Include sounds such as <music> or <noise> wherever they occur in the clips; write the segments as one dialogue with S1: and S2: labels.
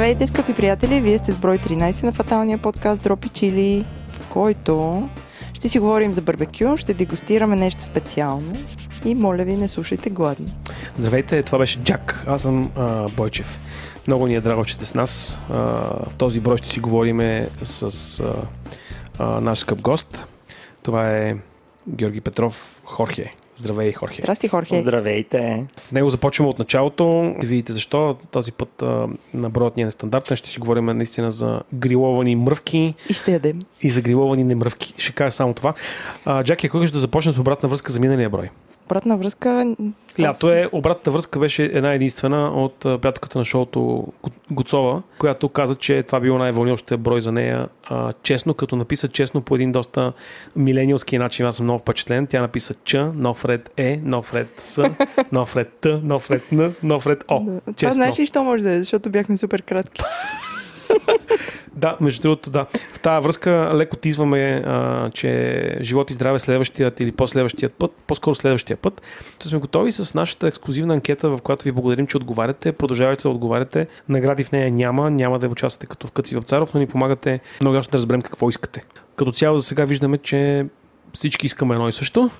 S1: Здравейте, скъпи приятели! Вие сте с брой 13 на фаталния подкаст Дропи Чили, в който ще си говорим за барбекю, ще дегустираме нещо специално и моля ви, не слушайте гладни.
S2: Здравейте, това беше Джак. Аз съм а, Бойчев. Много ни е драго, че сте с нас. А, в този брой ще си говорим с а, а, наш скъп гост. Това е Георги Петров Хорхе. Здравей, Хорхе.
S1: Здрасти, Хорхе.
S3: Здравейте.
S2: С него започваме от началото. Ще видите защо. Този път а, на броят ни е нестандартен. Ще си говорим наистина за гриловани мръвки.
S1: И ще ядем.
S2: И за гриловани немръвки. Ще кажа само това. А, Джаки, ако искаш да започнем с обратна връзка за миналия брой.
S1: Обратна връзка...
S2: Лято е. Обратната връзка беше една единствена от приятелката на шоуто Гуцова, която каза, че това било най-вълнуващия брой за нея. А, честно, като написа честно по един доста милениалски начин. Аз съм много впечатлен. Тя написа Ч, нов ред Е, нов ред С, <laughs> нов ред Т, нов ред Н, нов ред О.
S1: Да. Това знаеш ли, що може да е, защото бяхме супер кратки. <laughs>
S2: Да, между другото, да. В тази връзка леко тизваме, а, че живот и здраве следващият или последващият път, по-скоро следващия път. Ще сме готови с нашата ексклюзивна анкета, в която ви благодарим, че отговаряте. Продължавайте да отговаряте. Награди в нея няма, няма да участвате като в Къци Вапцаров, но ни помагате много ясно да разберем какво искате. Като цяло за сега виждаме, че всички искаме едно и също.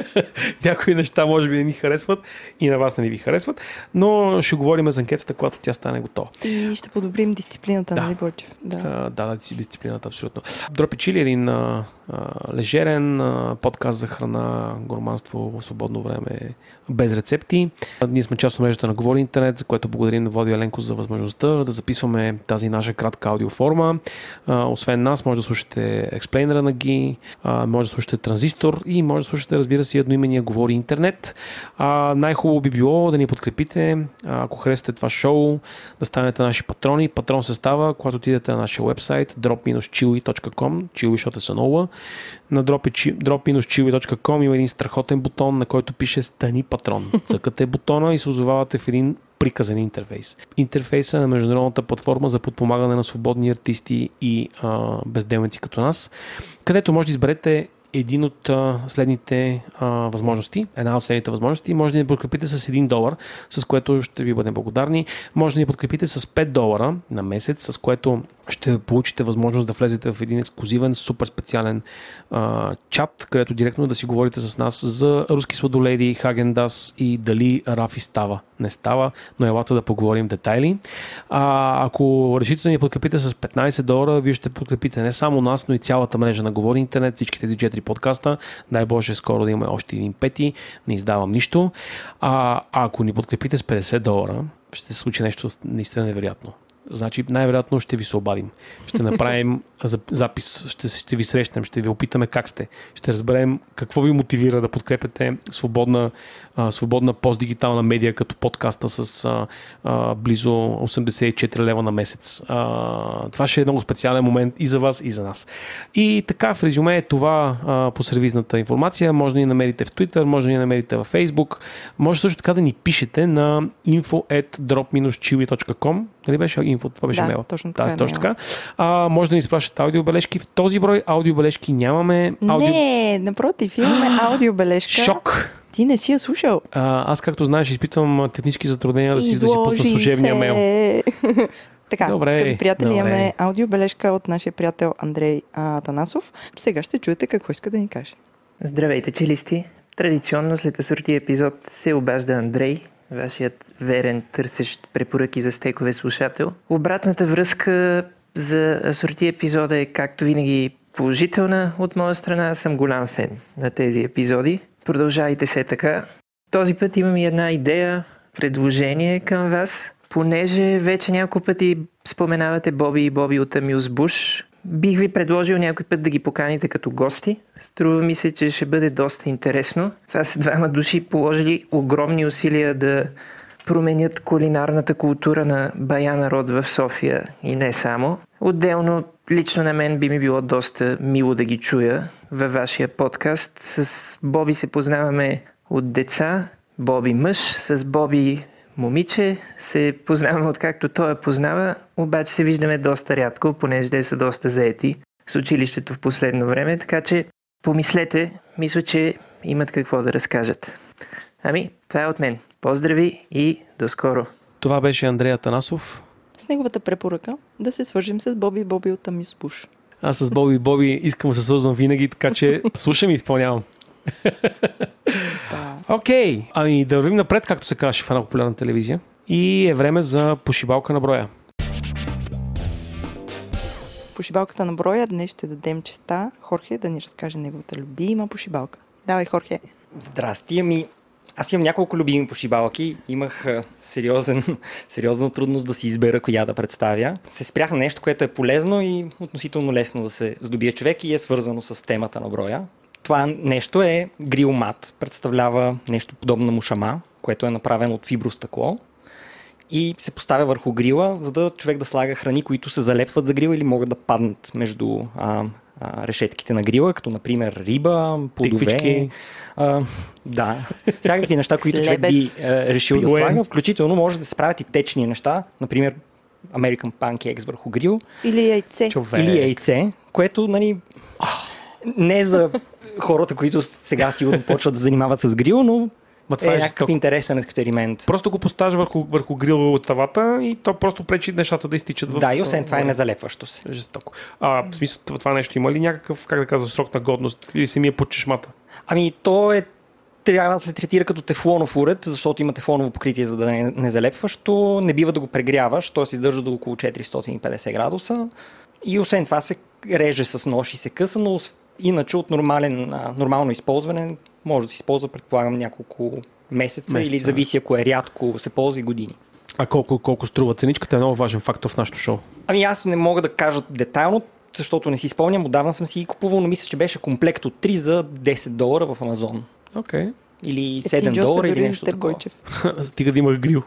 S2: <laughs> Някои неща може би не ни харесват и на вас не ни ви харесват, но ще говорим за анкетата, когато тя стане готова.
S1: И ще подобрим дисциплината,
S2: Да.
S1: нали, Борчев? Да.
S2: А, да, да, дисциплината, абсолютно. Дропи Чили е един а, а, лежерен а, подкаст за храна, гурманство, свободно време, без рецепти. Ние сме част от мрежата на Говори Интернет, за което благодарим на Влади Еленко за възможността да записваме тази наша кратка аудиоформа. Освен нас, може да слушате експлейнера на Ги, може да слушате Транзистор и може да слушате, разбира се, едноимения Говори Интернет. Най-хубаво би било да ни подкрепите, ако харесате това шоу, да станете наши патрони. Патрон се става, когато отидете на нашия вебсайт drop-chili.com, chili, защото е са нова. На drop- drop-chili.com има един страхотен бутон, на който пише Стани патрон. Цъкате бутона и се озовавате в един приказен интерфейс. Интерфейса на международната платформа за подпомагане на свободни артисти и а, безделници като нас, където може да изберете един от следните а, възможности, една от следните възможности, може да ни подкрепите с 1 долар, с което ще ви бъдем благодарни. Може да ни подкрепите с 5 долара на месец, с което ще получите възможност да влезете в един ексклюзивен, супер специален а, чат, където директно да си говорите с нас за руски сладоледи, Хагендас и дали Рафи става. Не става, но елата да поговорим детайли. А, ако решите да ни подкрепите с 15 долара, вие ще подкрепите не само нас, но и цялата мрежа на Говори Интернет, всичките 4 подкаста. Дай Боже, скоро да имаме още един пети. Не издавам нищо. А, ако ни подкрепите с 50 долара, ще се случи нещо наистина невероятно. Значи най-вероятно ще ви се обадим. Ще направим <laughs> за- запис, ще, ще ви срещнем, ще ви опитаме как сте. Ще разберем какво ви мотивира да подкрепяте свободна, свободна постдигитална медия като подкаста с а, а, близо 84 лева на месец. А, това ще е много специален момент и за вас, и за нас. И така, в резюме е това а, по сервизната информация. Може да ни намерите в Twitter, може да ни намерите в Facebook. Може също така да ни пишете на info at drop-chili.com. Нали беше info? Това беше
S1: Да,
S2: мейла.
S1: точно така
S2: Да,
S1: е
S2: точно така. А, може да ни изпращате аудиобележки. В този брой аудиобележки нямаме. Аудио...
S1: Не, напротив, имаме аудиобележка.
S2: Шок!
S1: Ти не си я слушал.
S2: А, аз, както знаеш, изпитвам технически затруднения да си, да си пусна служебния
S1: се.
S2: мейл. <laughs>
S1: така,
S2: Добре,
S1: скъпи приятели,
S2: добре.
S1: имаме аудиобележка от нашия приятел Андрей а, Танасов. Сега ще чуете какво иска да ни каже.
S3: Здравейте, челисти! Традиционно след асортия епизод се обажда Андрей, вашият верен търсещ препоръки за стекове слушател. Обратната връзка за асортия епизода е както винаги положителна от моя страна. Аз съм голям фен на тези епизоди. Продължавайте се така. Този път имам и една идея, предложение към вас. Понеже вече няколко пъти споменавате Боби и Боби от Амюз Буш, бих ви предложил някой път да ги поканите като гости. Струва ми се, че ще бъде доста интересно. Това са двама души положили огромни усилия да променят кулинарната култура на бая народ в София и не само. Отделно, лично на мен би ми било доста мило да ги чуя във вашия подкаст. С Боби се познаваме от деца, Боби мъж, с Боби момиче се познаваме откакто той я познава, обаче се виждаме доста рядко, понеже те са доста заети с училището в последно време, така че помислете, мисля, че имат какво да разкажат. Ами, това е от мен. Поздрави и до скоро!
S2: Това беше Андрея Танасов.
S1: с неговата препоръка да се свържим с Боби Боби от Амюс Буш.
S2: Аз с Боби Боби искам да се свързвам винаги, така че слушам и изпълнявам. <laughs> Окей, okay. ами да вървим напред, както се казваше в една популярна телевизия. И е време за пошибалка на броя.
S1: Пошибалката на броя днес ще дадем честа Хорхе да ни разкаже неговата любима пошибалка. Давай, Хорхе.
S4: Здрасти, ами аз имам няколко любими пошибалки. Имах а, сериозен, <laughs> сериозна трудност да си избера коя да представя. Се спрях на нещо, което е полезно и относително лесно да се здобие човек и е свързано с темата на броя. Това нещо е грил мат. Представлява нещо подобно на мушама, което е направено от фибростъкло и се поставя върху грила, за да човек да слага храни, които се залепват за грила или могат да паднат между а, а, решетките на грила, като например риба, плодове. А, да, всякакви неща, които човек би е, решил да слага. Включително може да се правят и течни неща, например American Pancakes върху грил.
S1: Или яйце.
S2: Човек.
S4: Или яйце, което нали, не е за хората, които сега сигурно почват да занимават с грил, но
S2: Ма това
S4: е
S2: е
S4: някакъв интересен експеримент.
S2: Просто го поставяш върху, върху грил от тавата и то просто пречи нещата да изтичат в...
S4: Да, и освен това е незалепващо се.
S2: Жестоко. А, в смисъл, това, нещо има ли някакъв, как да кажа, срок на годност? Или се ми е под чешмата?
S4: Ами то е трябва да се третира като тефлонов уред, защото има тефлоново покритие, за да не, не залепваш, то не бива да го прегряваш, то се издържа до около 450 градуса и освен това се реже с нож и се къса, но иначе от нормален, нормално използване може да се използва, предполагам, няколко месеца,
S2: Месеца.
S4: или зависи ако е рядко се ползва и години.
S2: А колко, колко струва ценичката е много важен фактор в нашото шоу.
S4: Ами аз не мога да кажа детайлно, защото не си спомням, отдавна съм си ги купувал, но мисля, че беше комплект от 3 за 10 долара в Амазон.
S2: Окей. Okay.
S4: Или
S1: Е,
S4: 7
S1: ти,
S4: долара или нещо такова.
S2: Стига <laughs> да има грил.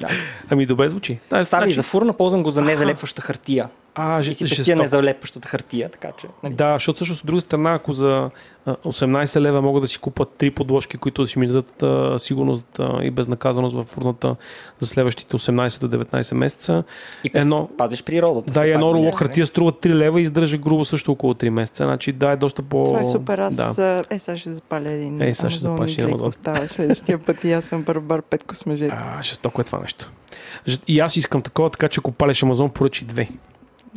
S4: Да.
S2: Ами добре звучи. Да,
S4: Става и за фурна, ползвам го за незалепваща хартия.
S2: А,
S4: И си пестия незалепващата хартия, така че... Нали.
S2: Да, защото всъщност от друга страна, ако за а, 18 лева могат да си купат три подложки, които да си ми дадат а, сигурност а, и безнаказаност в фурната за следващите 18 до 19 месеца.
S4: И пес,
S2: Едно,
S4: пазиш природата.
S2: да, и едно
S4: нали?
S2: руло хартия струва 3 лева и издържа грубо също около 3 месеца. Значи да, е доста по...
S1: Това е супер. Аз
S2: Да.
S1: е, сега ще запаля един
S2: Е, сега ще
S1: и
S2: един Амазон.
S1: става следващия път и аз съм барбар Петко с мъжете.
S2: А, жестоко е това нещо. И аз искам такова, така че ако палеш Амазон, поръчи две.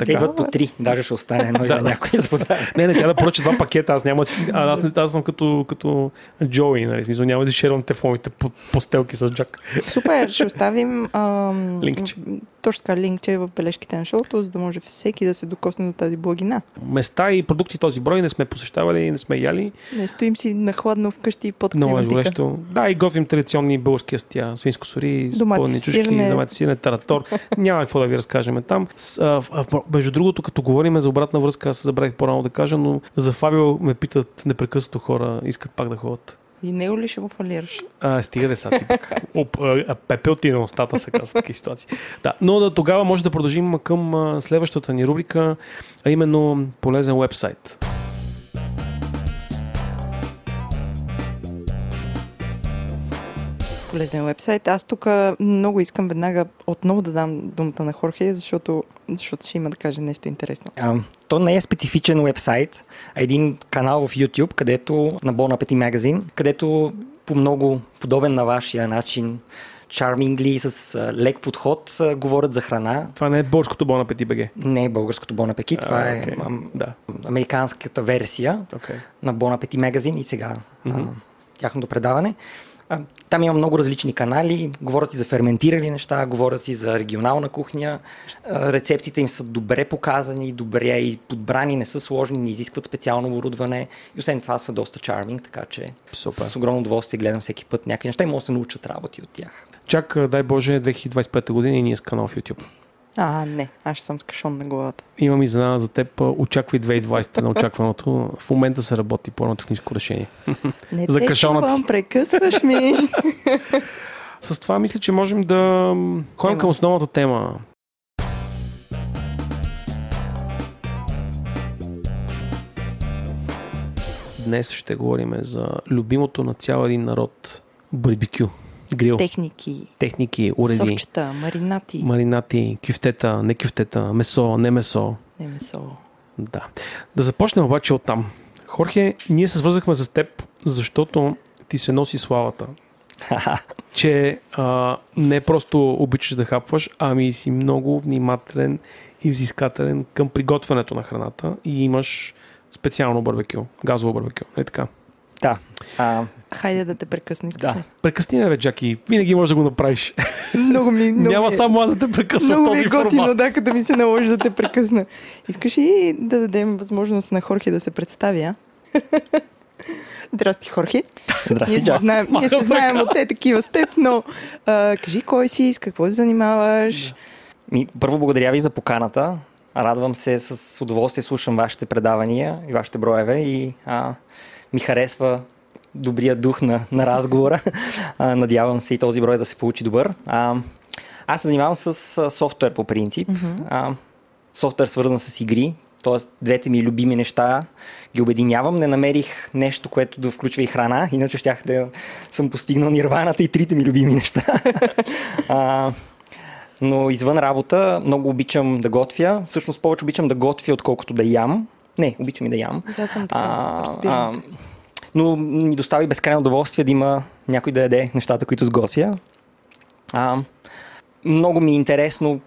S4: Те
S2: Така.
S4: идват по три, даже ще остане едно <laughs> и за някой за подарък. <laughs>
S2: Не, не, тя да поръча два пакета, аз няма аз, не, аз съм като, като Джои, нали, в смисъл, няма да шервам телефоните по, по стелки с Джак.
S1: Супер, ще оставим <laughs> ам,
S2: Линкче.
S1: точно така линкче в бележките на шоуто, за да може всеки да се докосне до тази благина.
S2: Места и продукти този брой не сме посещавали, не сме яли.
S1: Не стоим си на хладно вкъщи под
S2: Много е горещо. Да, и готвим традиционни български ястия. Свинско сори,
S1: Домати
S2: спълни
S1: с
S2: чушки,
S1: сирене.
S2: домати сирене, таратор. Няма какво да ви разкажем там. С, а, а, между другото, като говорим за обратна връзка, аз забравих по-рано да кажа, но за Фабио ме питат непрекъснато хора, искат пак да ходят.
S1: И него ли ще го фалираш?
S2: А, стига де са ти пък. Оп, а, пепел ти на устата се казва такива ситуации. Да, но да, тогава може да продължим към следващата ни рубрика, а именно полезен вебсайт.
S1: Полезен вебсайт. Аз тук много искам веднага отново да дам думата на Хорхе, защото, защото ще има да каже нещо интересно.
S4: А, то не е специфичен вебсайт, а един канал в YouTube, където на Bon Appetit Magazine, където по много подобен на вашия начин charmingly, с а, лек подход, а, говорят за храна.
S2: Това не е българското Bon Appetit BG.
S4: Не е българското Bon Appetit, това
S2: А,
S4: е
S2: окей.
S4: ам,
S2: Да.
S4: американската версия
S2: Okay.
S4: на Bon Appetit Magazine и сега
S2: Мгм.
S4: а, тяхното предаване. Там има много различни канали, говорят си за ферментирани неща, говорят си за регионална кухня. Рецептите им са добре показани, добре и подбрани, не са сложни, не изискват специално оборудване. И освен това са доста чарминг, така че
S2: Супер.
S4: с огромно удоволствие гледам всеки път някакви неща и мога да се научат работи от тях.
S2: Чак, дай Боже, 2025 година и ние с канал в YouTube.
S1: А, не, аз ще съм с кашон на главата.
S2: Имам изненада за теб. Очаквай 2020 на очакваното. В момента се работи по едно техническо решение. <laughs>
S1: Не
S2: За кашонът.
S1: чувам, прекъсваш ми. <laughs>
S2: С това мисля, че можем да ходим към основната тема. Днес ще говорим за любимото на цял един народ барбекю, грил,
S1: Техники,
S2: техники, уреди,
S1: сосчета, маринати,
S2: маринати, кюфтета, не кюфтета, месо, не месо.
S1: не месо.
S2: Да. Да започнем обаче от там. Хорхе, ние се свързахме с теб, защото ти се носи славата <laughs> че а, не просто обичаш да хапваш, ами си много внимателен и взискателен към приготвянето на храната и имаш специално барбекю, газово барбекю. Е така.
S4: Да. А,
S1: Хайде да те прекъсна, искаш
S4: да.
S2: Прекъсни ме, бе, Джаки. Винаги можеш да го направиш.
S1: Много ми, много
S2: Няма
S1: ми
S2: само аз да те прекъсвам в
S1: Много ми
S2: този
S1: е готино,
S2: формат.
S1: да, като ми се наложи да те прекъсна. Искаш ли да дадем възможност на Хорхе да се представи, а? <laughs> Здрасти, Хорхе.
S4: Здрасти,
S1: Ние се знаем, ние се знаем от те такива с теб, но а, кажи кой си, с какво се занимаваш.
S4: Ми, първо благодаря ви за поканата. Радвам се, с удоволствие слушам вашите предавания и вашите броеве и а, ми харесва добрия дух на, на разговора. А, надявам се и този брой да се получи добър. А, аз се занимавам с а, софтуер по принцип. А, софтуер свързан с игри, т.е. двете ми любими неща ги обединявам. Не намерих нещо, което да включва и храна, иначе щях да съм постигнал нирваната и трите ми любими неща. <laughs> а, но извън работа много обичам да готвя. Всъщност повече обичам да готвя, отколкото да ям. Не, обичам и да ям.
S1: Аз съм така,
S4: А,
S1: разбирам. те.
S4: но ми достави безкрайно удоволствие да има някой да яде нещата, които сготвя. А, много ми е интересно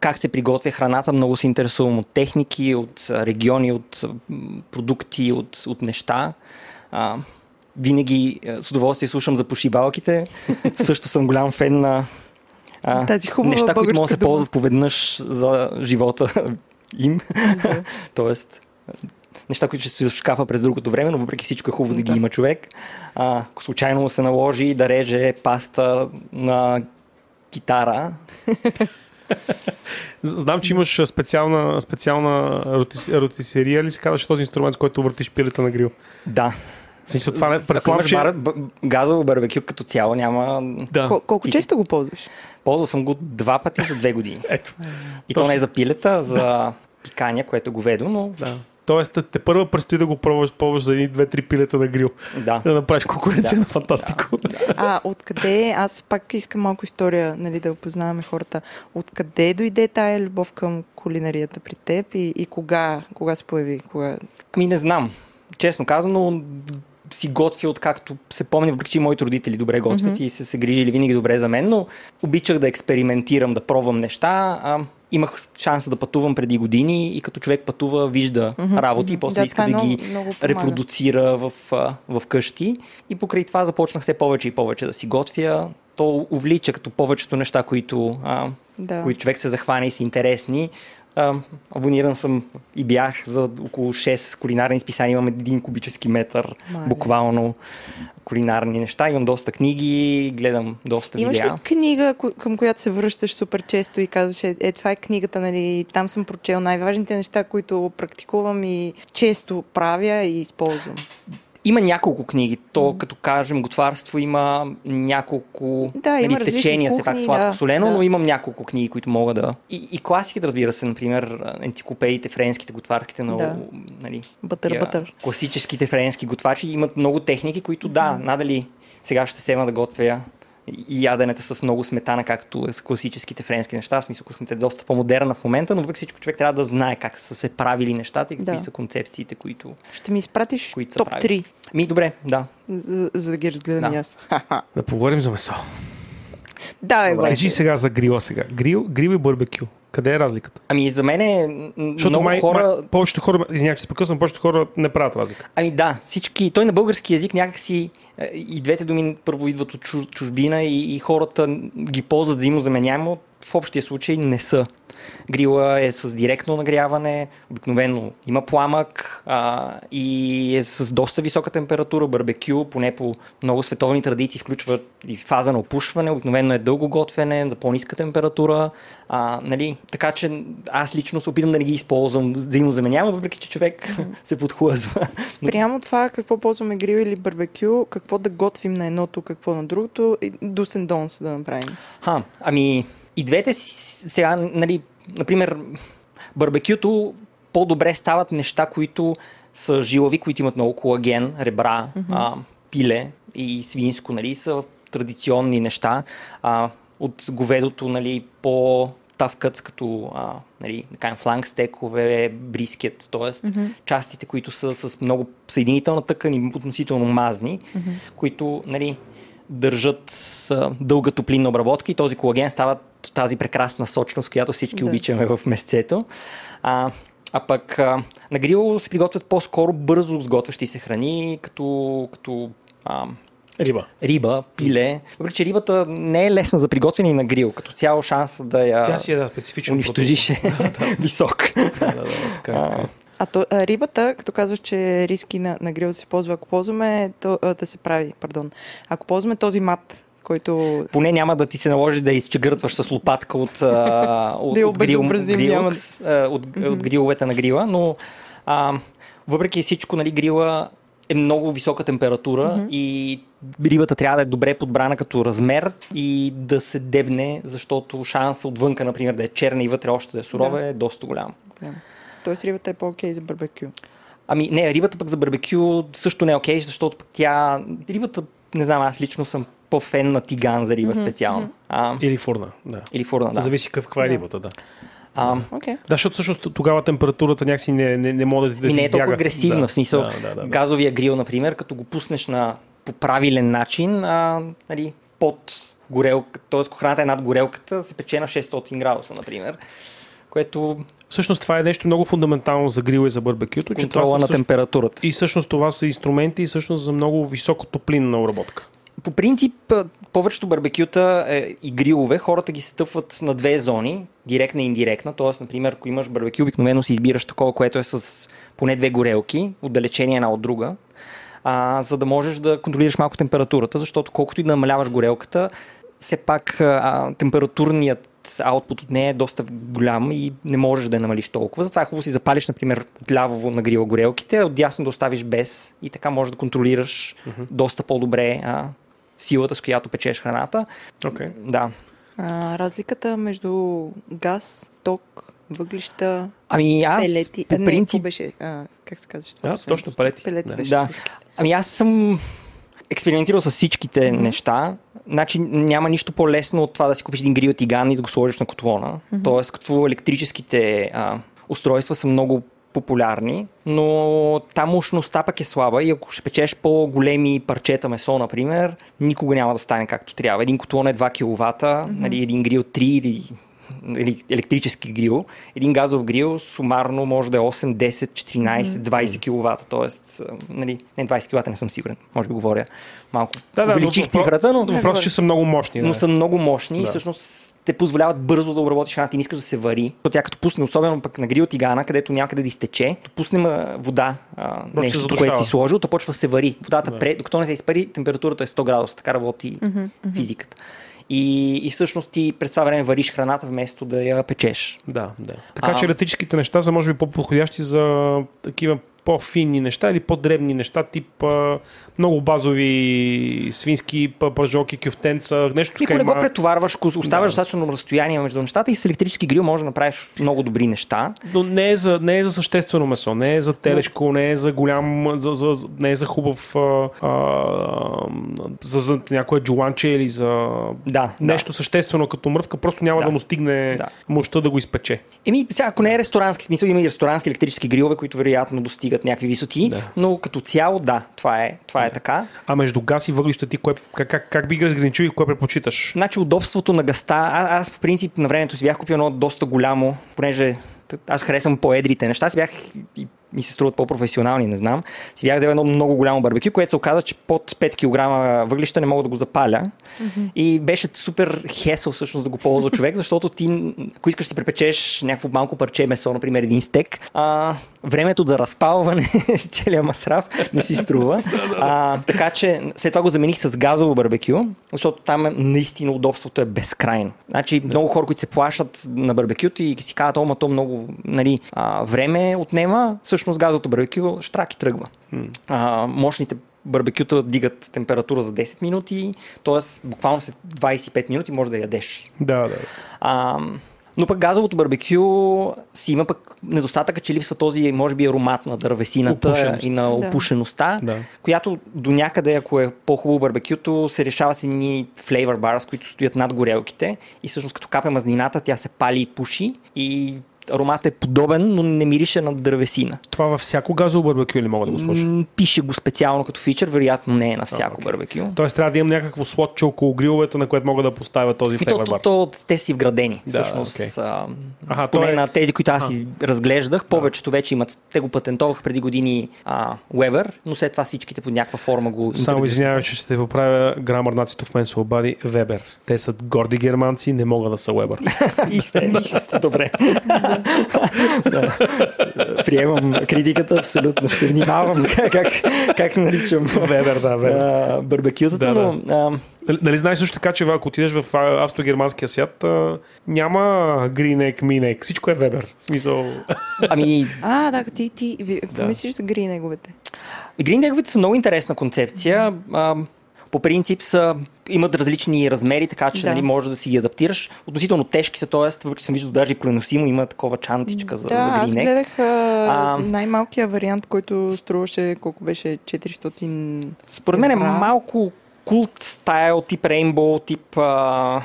S4: как се приготвя храната. Много се интересувам от техники, от а, региони, от продукти, от, от неща. А, винаги а, с удоволствие слушам за пошибалките. <laughs> Също съм голям фен на а,
S1: Тази
S4: неща, които могат да се ползват поведнъж за живота им. <laughs> Тоест, неща, които ще стоят в шкафа през другото време, но въпреки всичко е хубаво да, ги
S1: Да.
S4: има човек. А, ако случайно се наложи да реже паста на китара, <laughs>
S2: Знам, че имаш специална, специална ротис, ротисерия ли се казваш този инструмент, с който въртиш пилета на грил?
S4: да.
S2: Смисъл, това не, предполагам, че...
S4: бар, б, газово барбекю като цяло, няма...
S2: Да,
S1: Кол- колко
S4: Ти си-
S1: често го ползваш?
S4: Ползвал съм го два пъти за две години.
S2: ето.
S4: И то
S2: Точно.
S4: не е за пилета, за пикания, което е говедо, но
S2: Да. Тоест, те първо предстои да го пробваш, ползваш за едни, две, три пилета на грил.
S4: да.
S2: Да направиш конкуренция
S4: Да.
S2: на фантастико.
S1: А, откъде, аз пак искам малко история, нали, да опознаваме хората. Откъде дойде тая любов към кулинарията при теб и, и кога, кога се появи? Кога...
S4: Ами не знам. Честно казано, си готвя откакто се помня, въпреки че моите родители добре готвят
S1: Мгм.
S4: и са се грижили винаги добре за мен, но обичах да експериментирам, да пробвам неща. А, имах шанса да пътувам преди години и като човек пътува, вижда
S1: Мгм,
S4: работи и после
S1: да,
S4: иска
S1: това
S4: да
S1: много,
S4: ги
S1: много
S4: репродуцира в, в къщи. И покрай това започнах все повече и повече да си готвя. То увлича като повечето неща, които, а,
S1: Да.
S4: които човек се захване и са интересни. А, абониран съм и бях за около 6 кулинарни списания. Имам един кубически метър,
S1: Мале.
S4: буквално кулинарни неща. Имам доста книги, гледам доста
S1: Имаш ли
S4: видеа.
S1: книга, ко- към която се връщаш супер често и казваш, е, е, това е книгата, нали, там съм прочел най-важните неща, които практикувам и често правя и използвам.
S4: Има няколко книги. То, като кажем, готварство има няколко
S1: Да, има
S4: нали, течения, все пак
S1: кухни,
S4: сладко-солено,
S1: да,
S4: но имам няколко книги, които мога да... И, и класиките, разбира се, например, енциклопедиите, френските, готварските, на,
S1: Да.
S4: нали,
S1: Бътър,
S4: тия
S1: бътър.
S4: класическите френски готвачи имат много техники, които да, надали сега ще сема да готвя и яденето с много сметана, както е с класическите френски неща. В смисъл, кухнята е доста по-модерна в момента, но въпреки всичко човек трябва да знае как са се правили нещата и какви
S1: Да.
S4: са концепциите, които...
S1: Ще ми изпратиш
S4: Които
S1: топ
S4: правили.
S1: 3,
S4: Ми, добре, да.
S1: за, за да ги разгледам
S4: Да.
S1: и аз.
S2: Да поговорим за месо.
S1: Да, бе.
S2: Кажи сега за грила сега. Грил, грил и барбекю. Къде е разликата?
S4: Ами за мен е
S2: Защото
S4: много
S2: май,
S4: хора...
S2: май, повечето хора, извинявай, че се прекъсвам, повечето хора не правят разлика.
S4: Ами да, всички... Той на български язик някакси е, и двете думи първо идват от чуж- чужбина и, и хората ги ползват взаимозаменяемо. В общия случай не са. Грила е с директно нагряване, обикновено има пламък а, и е с доста висока температура. Барбекю, поне по много световни традиции, включва и фаза на опушване. Обикновено е дълго готвене, за по-ниска температура. А, нали? Така че аз лично се опитам да не ги използвам взаимозаменяемо, въпреки че човек се подхлъзва.
S1: Прямо това какво ползваме грил или барбекю, какво да готвим на едното, какво на другото, и до сендонс да направим.
S4: Ха, ами и двете си- сега, нали, например, барбекюто по-добре стават неща, които са жилави, които имат много колаген, ребра, а, пиле и свинско, нали, са традиционни неща. А, от говедото, нали, по тавкът, като а, нали, да фланг стекове, брискет, т.е. частите, които са с много съединителна тъкан и относително мазни, които нали, държат а, дълга топлинна обработка и този колаген става тази прекрасна сочност, която всички
S1: Да.
S4: обичаме в месцето. А, а пък а, на грил се приготвят по-скоро бързо сготвящи се храни, като, като а,
S2: Риба.
S4: риба, пиле. Въпреки, че рибата не е лесна за приготвяне и на грил. Като цяло шанса да я
S2: Тя си е да, специфичен
S4: унищожиш е <laughs> висок.
S2: продукт. Да, да, да, така, така.
S1: А, то, а рибата, като казваш, че риски на, на грил да се ползва, ако ползваме то, а, да се прави, пардон, ако ползваме този мат, който
S4: Поне няма да ти се наложи да изчегъртваш с лопатка от, а, <laughs> от,
S1: Да
S4: от, грил,
S1: обезобразим,
S4: грил,
S1: няма-
S4: а, от, от гриловете на грила, но а, въпреки всичко, нали, грила е много висока температура и рибата трябва да е добре подбрана като размер и да се дебне, защото шанса отвънка, например, да е черна и вътре още да е сурова
S1: Да.
S4: е доста голям.
S1: Голям. Тоест рибата е по-окей за барбекю.
S4: Ами не, рибата пък за барбекю също не е окей, защото пък тя... Рибата, не знам, аз лично съм по-фен на тиган за риба специално. А,
S2: Или фурна, да.
S4: или фурна, да.
S2: Зависи каква е
S1: Да.
S2: рибата, да.
S4: А,
S1: Окей.
S2: Да, защото всъщност тогава температурата някакси не, не, не може да, да
S4: не е толкова агресивна,
S2: да,
S4: в смисъл
S2: Да, да, да, да.
S4: газовия грил, например, като го пуснеш на по правилен начин, а, нали, под горелка, т.е. ако храната е над горелката, се пече на 600 градуса, например, което
S2: Всъщност това е нещо много фундаментално за грила и за барбекюто. Че това
S4: контрола
S2: са
S4: на
S2: всъщност,
S4: температурата.
S2: и всъщност това са инструменти всъщност за много високо топлинна обработка.
S4: По принцип, повечето барбекюта е, и грилове, хората ги се тъпват на две зони, директна и индиректна. Тоест, например, ако имаш барбекю, обикновено си избираш такова, което е с поне две горелки, отдалечени една от друга, а, за да можеш да контролираш малко температурата, защото колкото и да намаляваш горелката, все пак а, температурният аутпут от нея е доста голям и не можеш да я намалиш толкова. Затова е хубаво си запалиш, например, отляво на грила горелките, отдясно да оставиш без и така можеш да контролираш доста по-добре а, силата, с която печеш храната.
S2: Okay.
S4: Да.
S1: А, разликата между газ, ток, въглища,
S4: Ами аз
S1: пелети.
S4: по
S1: не,
S4: принцип...
S1: какво беше? А, как се казваше това?
S2: Да, точно, пелети.
S1: Пелети
S2: Да.
S1: беше.
S4: Да. Ами аз съм експериментирал с всичките mm-hmm. неща. Значи няма нищо по-лесно от това да си купиш един грил тиган и да го сложиш на котлона. Mm-hmm. Тоест, като електрическите а, устройства са много популярни, но там мощността пък е слаба и ако ще печеш по-големи парчета месо, например, никога няма да стане както трябва. Един котлон е 2 кВт, mm-hmm. нали, един грил 3 или електрически грил. Един газов грил сумарно може да е 8, 10, 14, 20 кВт. Тоест, нали, не 20 кВт не съм сигурен. Може би говоря малко.
S2: Да, да,
S4: Увеличих
S2: но-
S4: цифрата, но,
S2: Въпросът е, че са много мощни.
S4: но
S2: да.
S4: са много мощни и
S2: Да.
S4: всъщност те позволяват бързо да обработиш храната и не искаш да се вари. То тя като пусне, особено пък на грил тигана, където някъде да изтече, то пуснем вода, а, нещо, което си сложил, то почва да се вари. Водата, да. пред, докато не се изпари, температурата е 100 градуса. Така работи физиката. И, и всъщност ти през това време вариш храната, вместо да я печеш.
S2: Да, да. Така
S4: А-
S2: че електрическите неща са може би по-подходящи за такива по-финни неща или по-дребни неща, тип а, много базови свински п- пържолки, кюфтенца, нещо
S4: ако не го претоварваш,
S2: Да.
S4: достатъчно разстояние между нещата и с електрически грил може да направиш много добри неща.
S2: Но не е, за, не е за съществено месо, не е за телешко, не е за голям, за, за, за- не е за хубав, а, а, за, за някое джуланче или за
S4: Да,
S2: нещо съществено като мръвка, просто няма да,
S4: Да.
S2: му стигне
S4: Да.
S2: мощта да го изпече.
S4: Еми, сега, ако не е ресторански смисъл, има и ресторански електрически грилове, които вероятно достигат някакви висоти,
S2: Да.
S4: но като цяло, да, това е, това е така.
S2: А между газ и въглища ти, кое, как, как, как би ги разграничил и кое предпочиташ?
S4: Значи удобството на гъста, а, аз по принцип на времето си бях купил едно доста голямо, понеже аз харесвам по-едрите неща, си бях и ми се струват по-професионални, не знам. Си бях взел едно много голямо барбекю, което се оказа, че под 5 кг въглища не мога да го запаля. И беше супер хесъл всъщност да го ползва <laughs> човек, защото ти, ако искаш да си препечеш някакво малко парче месо, например един стек, а, времето за разпалване, <laughs> целият масрав, не си струва. <laughs> А, така че след това го замених с газово барбекю, защото там е, наистина удобството е безкрайно. Значи много хора, които се плашат на барбекюто и си казват, ома то много нали, а, време отнема, всъщност газовото барбекю штрак и тръгва. А, мощните барбекюта дигат температура за 10 минути, т.е. буквално след 25 минути може да ядеш.
S2: Да, да.
S4: А, но пък газовото барбекю си има пък недостатъка, че липсва този, може би, аромат на дървесината
S2: Опушеност.
S4: и на опушеността,
S2: Да.
S4: която до някъде, ако е по-хубаво барбекюто, се решава с едни флейвър барс, които стоят над горелките и всъщност като капе мазнината, тя се пали и пуши и аромат е подобен, но не мирише на дървесина.
S2: Това във всяко газово барбекю ли мога да го сложа?
S4: Пише го специално като фичър, вероятно не е на всяко
S2: окей.
S4: барбекю.
S2: Тоест трябва да имам някакво слотче около гриловете, на което мога да поставя този
S4: И то,
S2: флейвър
S4: то,
S2: бар.
S4: то, те си вградени.
S2: Да,
S4: всъщност,
S2: окей.
S4: а,
S2: Аха,
S4: поне
S2: то е-
S4: на тези, които аз си разглеждах, повечето вече имат. Те го патентоваха преди години а, Weber, но след това всичките под някаква форма го
S2: Само извинявай, че ще те поправя. Грамар нацито в мен се обади Вебер. Те са горди германци, не могат да са <laughs>
S4: ихте, <laughs> добре. <laughs> Да. Приемам критиката, абсолютно. Ще внимавам как, как, как наричам
S2: Вебер, да, Вебер.
S4: а, барбекютата,
S2: Да, да.
S4: но а,
S2: Нали- Нали знаеш също така, че ако отидеш в а, австрогерманския свят, а, няма гринек, минек, всичко е Вебер. В смисъл...
S4: ами
S1: А, да, ти, ти,
S2: Да.
S1: мислиш за гри неговите?
S4: Гриндеговите са много интересна концепция. А, по принцип са, имат различни размери, така че
S1: Да.
S4: нали, може да си ги адаптираш. Относително тежки са, т.е. въпреки съм виждал даже и преносимо, има такова чантичка за,
S1: да,
S4: за
S1: аз
S4: гринек.
S1: гледах а, най-малкия вариант, който струваше, колко беше 400...
S4: Според мен е малко култ стайл, тип рейнбоу, тип... А,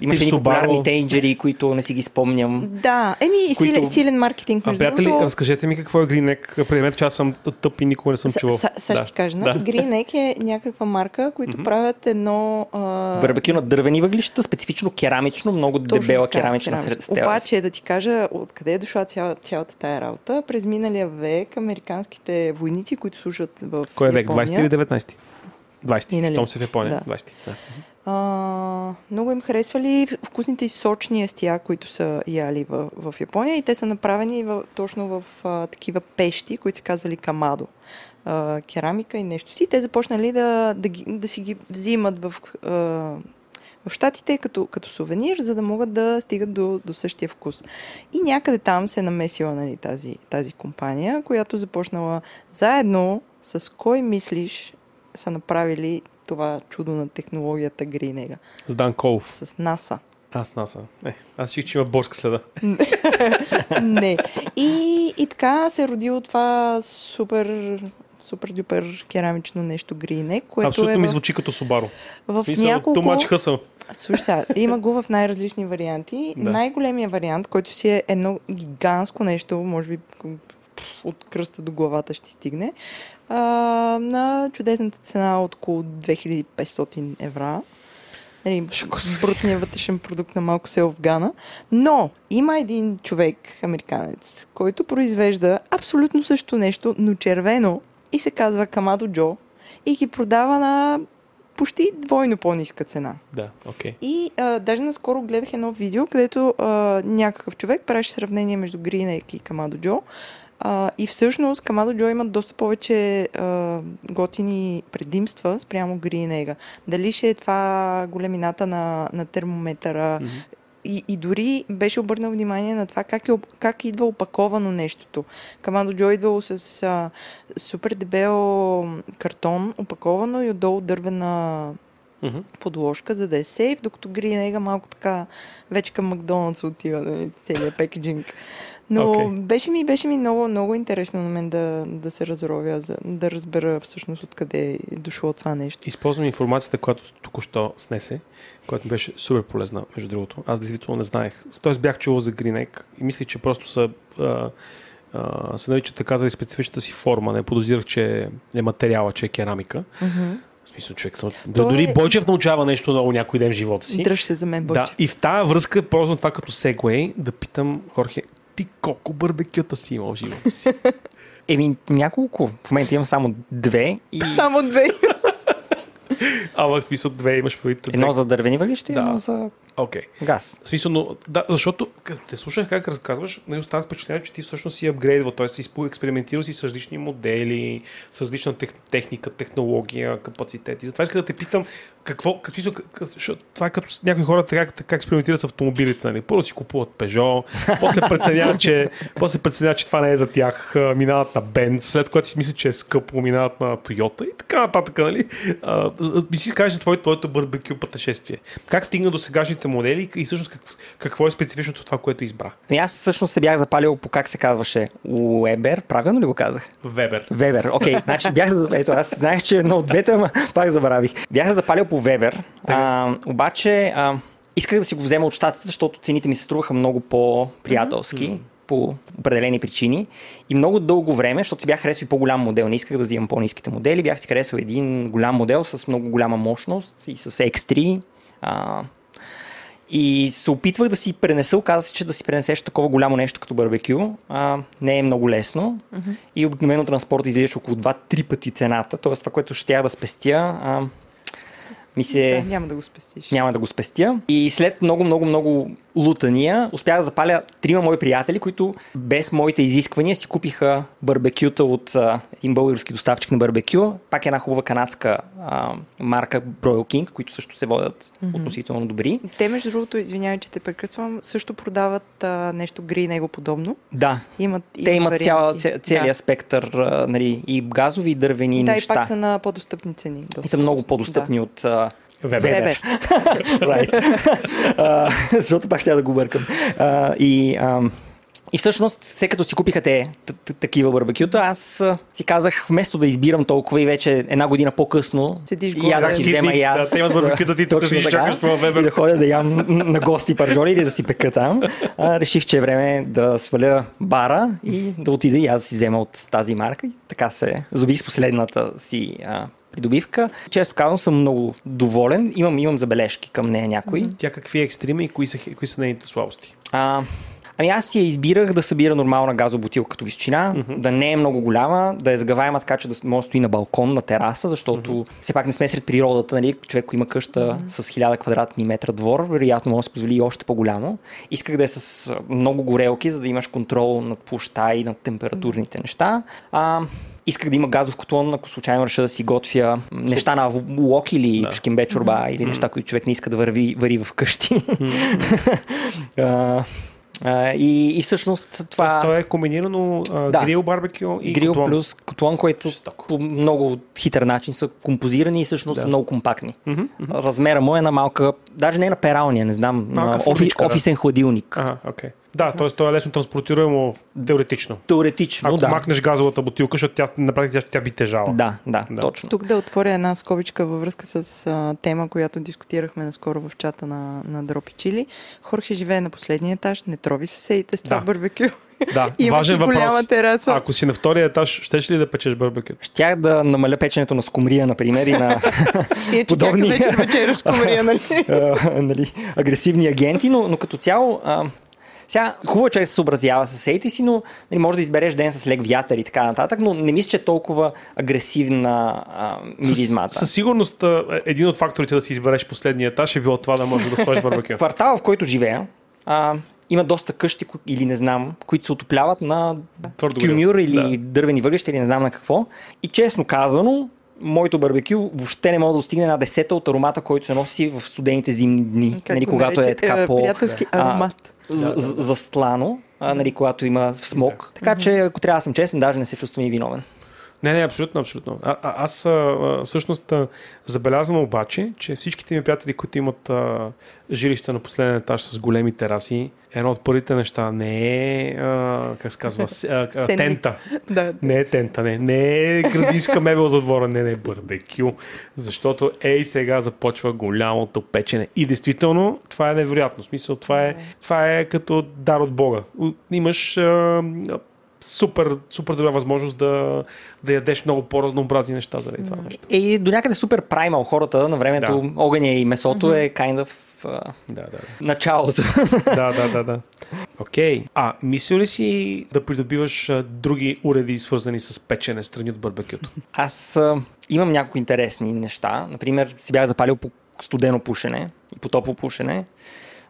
S4: имаше и популярни тенджери, които не си ги спомням.
S1: Да, еми
S4: Които-
S1: силен, силен маркетинг.
S2: А,
S1: Между
S2: приятели,
S1: другото,
S2: разкажете ми какво е гринек. Приемете, че аз съм тъп и никога не съм чувал.
S1: Сега ще ти кажа. Значи, Green е някаква марка, които правят едно... А...
S4: Барбекю на дървени въглища, специфично керамично, много
S1: Точно
S4: дебела
S1: така,
S4: керамична
S1: керамично.
S4: сред.
S1: Обаче да ти кажа откъде е дошла цяла, цялата тая работа. През миналия век американските войници, които служат в
S2: Кой е век? 20
S1: Япония,
S2: или 19? 20.
S1: Миналия.
S2: Том се в Япония.
S1: Да.
S2: 20. Да.
S1: а, много им харесвали вкусните и сочни естия, които са яли в, в Япония и те са направени в, точно в а, такива пещи, които се казвали камадо. А, керамика и нещо си. Те започнали да, да, да си ги взимат в, а, в Штатите като, като сувенир, за да могат да стигат до, до същия вкус. И някъде там се е намесила нали, тази, тази компания, която започнала заедно с кой мислиш са направили това чудо на технологията Гринега
S2: С Дан Колов.
S1: с НАСА.
S2: Аз наса. Е, аз ще че има борска следа. <laughs>
S1: Не. И, и така се родило това супер супер дюпер керамично нещо Гринек, което
S2: Абсолютно
S1: е
S2: ми
S1: в,
S2: звучи като Субаро.
S1: в
S2: смисъл,
S1: няколко...
S2: too much.
S1: Слушай сега, има го в най-различни варианти.
S2: Да.
S1: Най-големия вариант, който си е едно гигантско нещо, може би от кръста до главата ще стигне, а, на чудесната цена от около 2500 евра. Нали, брутният вътрешен продукт на малко село в Гана. Но има един човек, американец, който произвежда абсолютно също нещо, но червено и се казва Камадо Джо и ги продава на почти двойно по-ниска цена.
S2: Да, окей.
S1: И а, даже наскоро гледах едно видео, където а, някакъв човек правеше сравнение между Гринек и Камадо Джо. А, и всъщност Камадо Джо имат доста повече а, готини предимства спрямо Гринега. Дали ще е това големината на, на термометъра, и, и дори беше обърнал внимание на това как, е, как идва опаковано нещото. Камадо Джо идвало с а, супер дебел картон, опаковано и отдолу дървена
S2: Мгм.
S1: подложка, за да е сейф, докато Гринега малко така вече към Макдоналдс отива, нали, целият пекеджинг. Но
S2: Окей.
S1: беше ми, беше ми много, много интересно на мен да, да се разровя, за, да разбера всъщност откъде е дошло това нещо.
S2: Използвам информацията, която току-що снесе, която беше супер полезна, между другото. Аз действително не знаех. Тоест бях чувал за Гринек и мислих, че просто са, а, а, се наричат така за специфичната си форма. Не подозирах, че е материала, че е керамика. В смисъл, човек съм...
S1: То
S2: Дори
S1: е-
S2: Бойчев научава нещо ново някой ден в живота си.
S1: Дръж се за мен,
S2: Да,
S1: Бойчев.
S2: и в тази връзка ползвам това като сегвей да питам Хорхе, ти колко барбекюта си имал в живота си? <laughs>
S4: Еми, няколко. В момента имам само две. И <laughs>
S1: Само две. <laughs>
S2: Ама в смисъл две имаш предвид.
S4: едно за дървени въглища и
S2: Да.
S4: едно за
S2: Окей.
S4: газ.
S2: В смисъл, но, да, защото като те слушах как разказваш, не останах впечатление, че ти всъщност си апгрейдвал, т.е. си експериментирал си с различни модели, с различна тех, техника, технология, капацитет. И затова искам да те питам, какво, как, смисъл, как, това е като някои хора така, така експериментират с автомобилите. Нали? Първо си купуват Peugeot, после преценяват, че, после преценяват, че това не е за тях, минават на Benz, след което си мислят, че е скъпо, минават на Toyota и така нататък. Нали? А, ми си кажеш за твоето, твоето барбекю пътешествие. Как стигна до сегашните модели и всъщност какво, какво е специфичното това, което избрах?
S4: Аз всъщност се бях запалил по как се казваше Уебер, правилно ли го казах?
S2: Вебер.
S4: Вебер, окей. <laughs> Значи бях. Ето, аз знаех, че е едно от двете, ама пак забравих. Бях се запалил по Вебер, а, обаче а, исках да си го взема от щатите, защото цените ми се струваха много по-приятелски. по определени причини. И много дълго време, защото си бях харесал и по-голям модел, не исках да взимам по-низките модели, бях си харесал един голям модел с много голяма мощност и с X3. А, и се опитвах да си пренеса, оказа се, че да си пренесеш такова голямо нещо като барбекю а, не е много лесно. Uh-huh. И обикновено транспорт излизаш около 2-3 пъти цената. Тоест това, което ще я да спестя, а, ми се...
S1: Да, няма да го спестиш.
S4: Няма да го спестя. И след много, много, много лутания успях да запаля трима мои приятели, които без моите изисквания си купиха барбекюта от а, един български доставчик на барбекю. Пак една хубава канадска а, марка Broil King, които също се водят mm-hmm. относително добри.
S1: Те, между другото, извинявай, че те прекъсвам, също продават а, нещо гри него подобно.
S4: Да.
S1: Имат,
S4: Те имат цял, целият да. спектър, а, нали, и газови, и дървени
S1: да,
S4: неща.
S1: Да, и пак са на по-достъпни цени.
S4: Доста. И са много по-достъпни да. от а,
S1: Вебер. Вебер. <laughs>
S4: right. uh, защото пак ще да го бъркам. Uh, и, uh, и всъщност, след като си купиха те такива барбекюта, аз си казах, вместо да избирам толкова и вече една година по-късно, и я да си взема и аз.
S2: Да, те имат барбекюта, ти тук си чакаш това Вебер.
S4: И да ходя да ям на гости паржоли или да си пека там. А, реших, че е време да сваля бара и да отида и аз да си взема от тази марка. И така се забих с последната си а, придобивка. Често казвам, съм много доволен. Имам, имам забележки към нея някои.
S2: Тя какви екстреми и кои са, кои са нейните слабости?
S4: А, Ами аз си я избирах да събира нормална газобутилка като височина, mm-hmm. да не е много голяма, да е сгъваема така, че да може да стои на балкон, на тераса, защото mm-hmm. все пак не сме сред природата, нали? човек, ако има къща mm-hmm. с 1000 квадратни метра двор, вероятно може да се позволи и още по-голямо. Исках да е с много горелки, за да имаш контрол над площа и над температурните mm-hmm. неща. А, исках да има газов котлон, ако случайно реша да си готвя неща на лок или да. шкембе чорба mm-hmm. или неща, които човек не иска да върви, вари в къщи. Mm-hmm. <laughs> Uh, и, и всъщност това...
S2: То е комбинирано uh, да. грил, барбекю и
S4: грил
S2: котлон.
S4: плюс котлон, който Жестоко. по много хитър начин са композирани и всъщност да. са много компактни. Mm-hmm. Размера му е на малка, даже не на пералния, не знам, малка на офи, да. офисен хладилник.
S2: Ага, okay. Да, т.е. то е лесно транспортируемо теоретично.
S4: Теоретично,
S2: Ако
S4: да.
S2: махнеш газовата бутилка, защото тя, на практика тя би тежала.
S4: Да, да, да, точно.
S1: Тук да отворя една скобичка във връзка с а, тема, която дискутирахме наскоро в чата на, на Дропи Чили. Хорхе живее на последния етаж, не трови съседите с това да. барбекю.
S2: Да, <laughs> важен въпрос. тераса. Ако си на втория етаж, щеш ли да печеш барбекю?
S4: Щях да намаля печенето на скумрия, например, и на <laughs>
S1: подобни вечер вечеря скумрия, нали? <laughs>
S4: нали? агресивни агенти, но, но като цяло а, сега, хубаво човек се съобразява с сейти си, но нали, може да избереш ден с лек вятър и така нататък, но не мисля, че е толкова агресивна а, миризмата.
S2: Със, със сигурност един от факторите да си избереш последния етаж е било това да можеш да сложиш барбекю. <laughs>
S4: Квартал, в който живея, а, има доста къщи или не знам, които се отопляват на кюмюр или да. дървени въглища или не знам на какво. И честно казано, моето барбекю въобще не може да достигне една десета от аромата, който се носи в студените зимни дни, нали, когато е така по...
S1: Приятелски аромат.
S4: А, застлано, а, нали, когато има смок. Така че, ако трябва да съм честен, даже не се чувствам и виновен.
S2: Не, не, абсолютно, абсолютно. А, а, аз а, всъщност а, забелязвам обаче, че всичките ми приятели, които имат а, жилища на последен етаж с големи тераси, едно от първите неща не е, а, как се казва, а, а, тента.
S1: да.
S2: Не е тента, не. Не е градинска мебел за двора, не, не е барбекю. Защото ей сега започва голямото печене. И действително, това е невероятно. В смисъл, това е, това е като дар от Бога. Имаш а, супер, супер добра възможност да, да ядеш много по-разнообразни неща заради това нещо.
S4: И до някъде супер праймал хората на времето. Да. Огъня и месото mm-hmm. е kind of uh,
S2: да, да.
S4: началото. <laughs>
S2: да, да, да, да. Окей. Okay. А, мисли ли си да придобиваш а, други уреди, свързани с печене страни от барбекюто?
S4: Аз а, имам някои интересни неща. Например, си бях запалил по студено пушене и по топло пушене.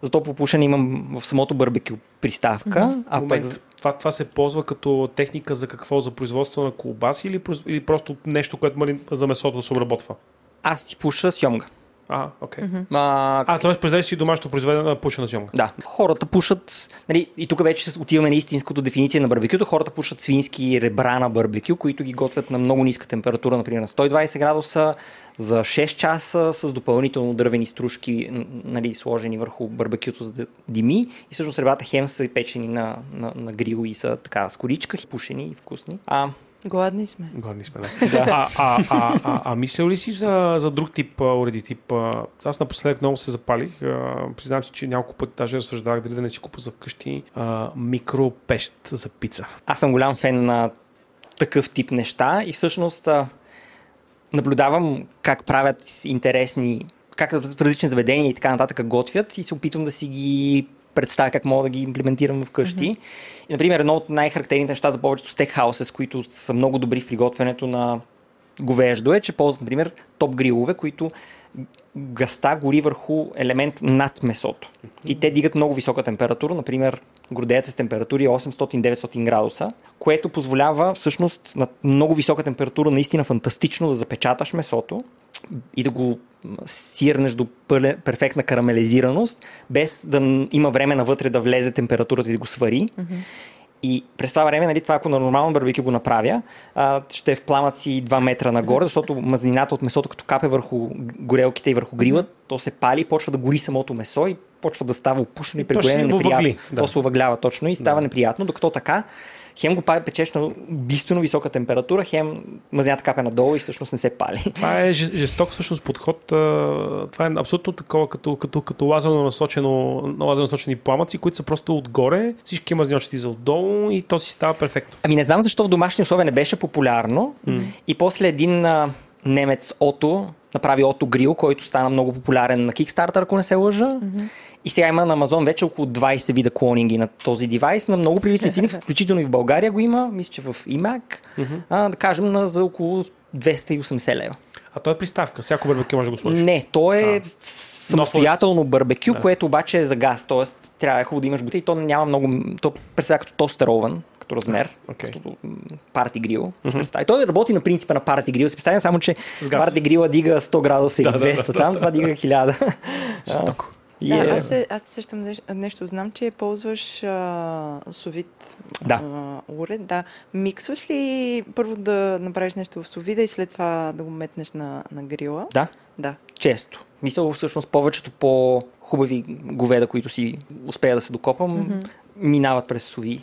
S4: За топло пушене имам в самото барбекю приставка. Mm-hmm.
S2: А Момент. пък това, това се ползва като техника за какво? За производство на колбаси или, или просто нещо, което мали за месото да се обработва?
S4: Аз си пуша сьомга.
S2: А, окей. Okay. Mm-hmm. А, а т.е. произведеш си домашно произведена пушена сьомга.
S4: Да. Хората пушат, нали, и тук вече отиваме на истинското дефиниция на барбекюто, хората пушат свински ребра на барбекю, които ги готвят на много ниска температура, например на 120 градуса, за 6 часа с допълнително дървени стружки нали, сложени върху барбекюто за дими и всъщност ребята хем са печени на, на, на грил и са така с коричка, пушени и вкусни. А,
S1: Гладни сме.
S2: Гладни сме, <laughs> да. а, а, а, а, а мисля ли си за, за друг тип уреди? Тип, аз напоследък много се запалих. А, признавам си, че няколко пъти даже разсъждавах дали да не си купа за вкъщи а, микропещ за пица.
S4: Аз съм голям фен на такъв тип неща и всъщност а, наблюдавам как правят интересни, как различни заведения и така нататък готвят и се опитвам да си ги представя как мога да ги имплементирам вкъщи. Mm-hmm. И, например, едно от най-характерните неща за повечето стекхауса, които са много добри в приготвянето на говеждо е, че ползват, например, топ грилове, които гъста гори върху елемент над месото. И те дигат много висока температура, например, гордеят с температури 800-900 градуса, което позволява всъщност на много висока температура наистина фантастично да запечаташ месото и да го сирнеш до пъле, перфектна карамелизираност, без да има време навътре да влезе температурата и да го свари. Mm-hmm. И през това време, нали, това ако на нормално барбекю го направя, а, ще е в пламъци 2 метра нагоре, защото мазнината от месото, като капе върху горелките и върху грила, то се пали, почва да гори самото месо и почва да става опушено и прегорено неприятно. Да. То се увъглява точно и става да. неприятно, докато така хем го печеш на убийствено висока температура, хем мазнята капе надолу и всъщност не се пали.
S2: Това е жесток всъщност подход. Това е абсолютно такова, като, като, като лазерно насочено, лазерно насочени пламъци, които са просто отгоре, всички мазньочети за отдолу и то си става перфектно.
S4: Ами не знам защо в домашни условия не беше популярно mm. и после един немец Ото направи Ото Грил, който стана много популярен на Kickstarter, ако не се лъжа. Mm-hmm. И сега има на Амазон вече около 20 вида клонинги на този девайс на много прилични цени, <laughs> включително и в България го има, мисля, че в iMac, mm-hmm. а, да кажем на, за около 280 лева.
S2: А то е приставка, всяко барбекю може да го сложиш.
S4: Не, то е а, самостоятелно барбекю, да. което обаче е за газ, т.е. трябва е хубаво да имаш бутилка и то няма много, то представя като тостер овън, като размер, okay. като парти грил. Mm-hmm. Той работи на принципа на парти грил. Се представя само, че парти грила дига 100 градуса или 200 да, да, там, да, това дига 1000.
S2: Жестоко.
S1: Да, yeah. аз, се, аз сещам нещо. Знам, че ползваш а,
S4: да.
S1: а, уред. Да. Миксваш ли първо да направиш нещо в совида и след това да го метнеш на, на грила?
S4: Да.
S1: Да.
S4: Често. Мисля, всъщност повечето по-хубави говеда, които си успея да се докопам, mm-hmm. минават през сови.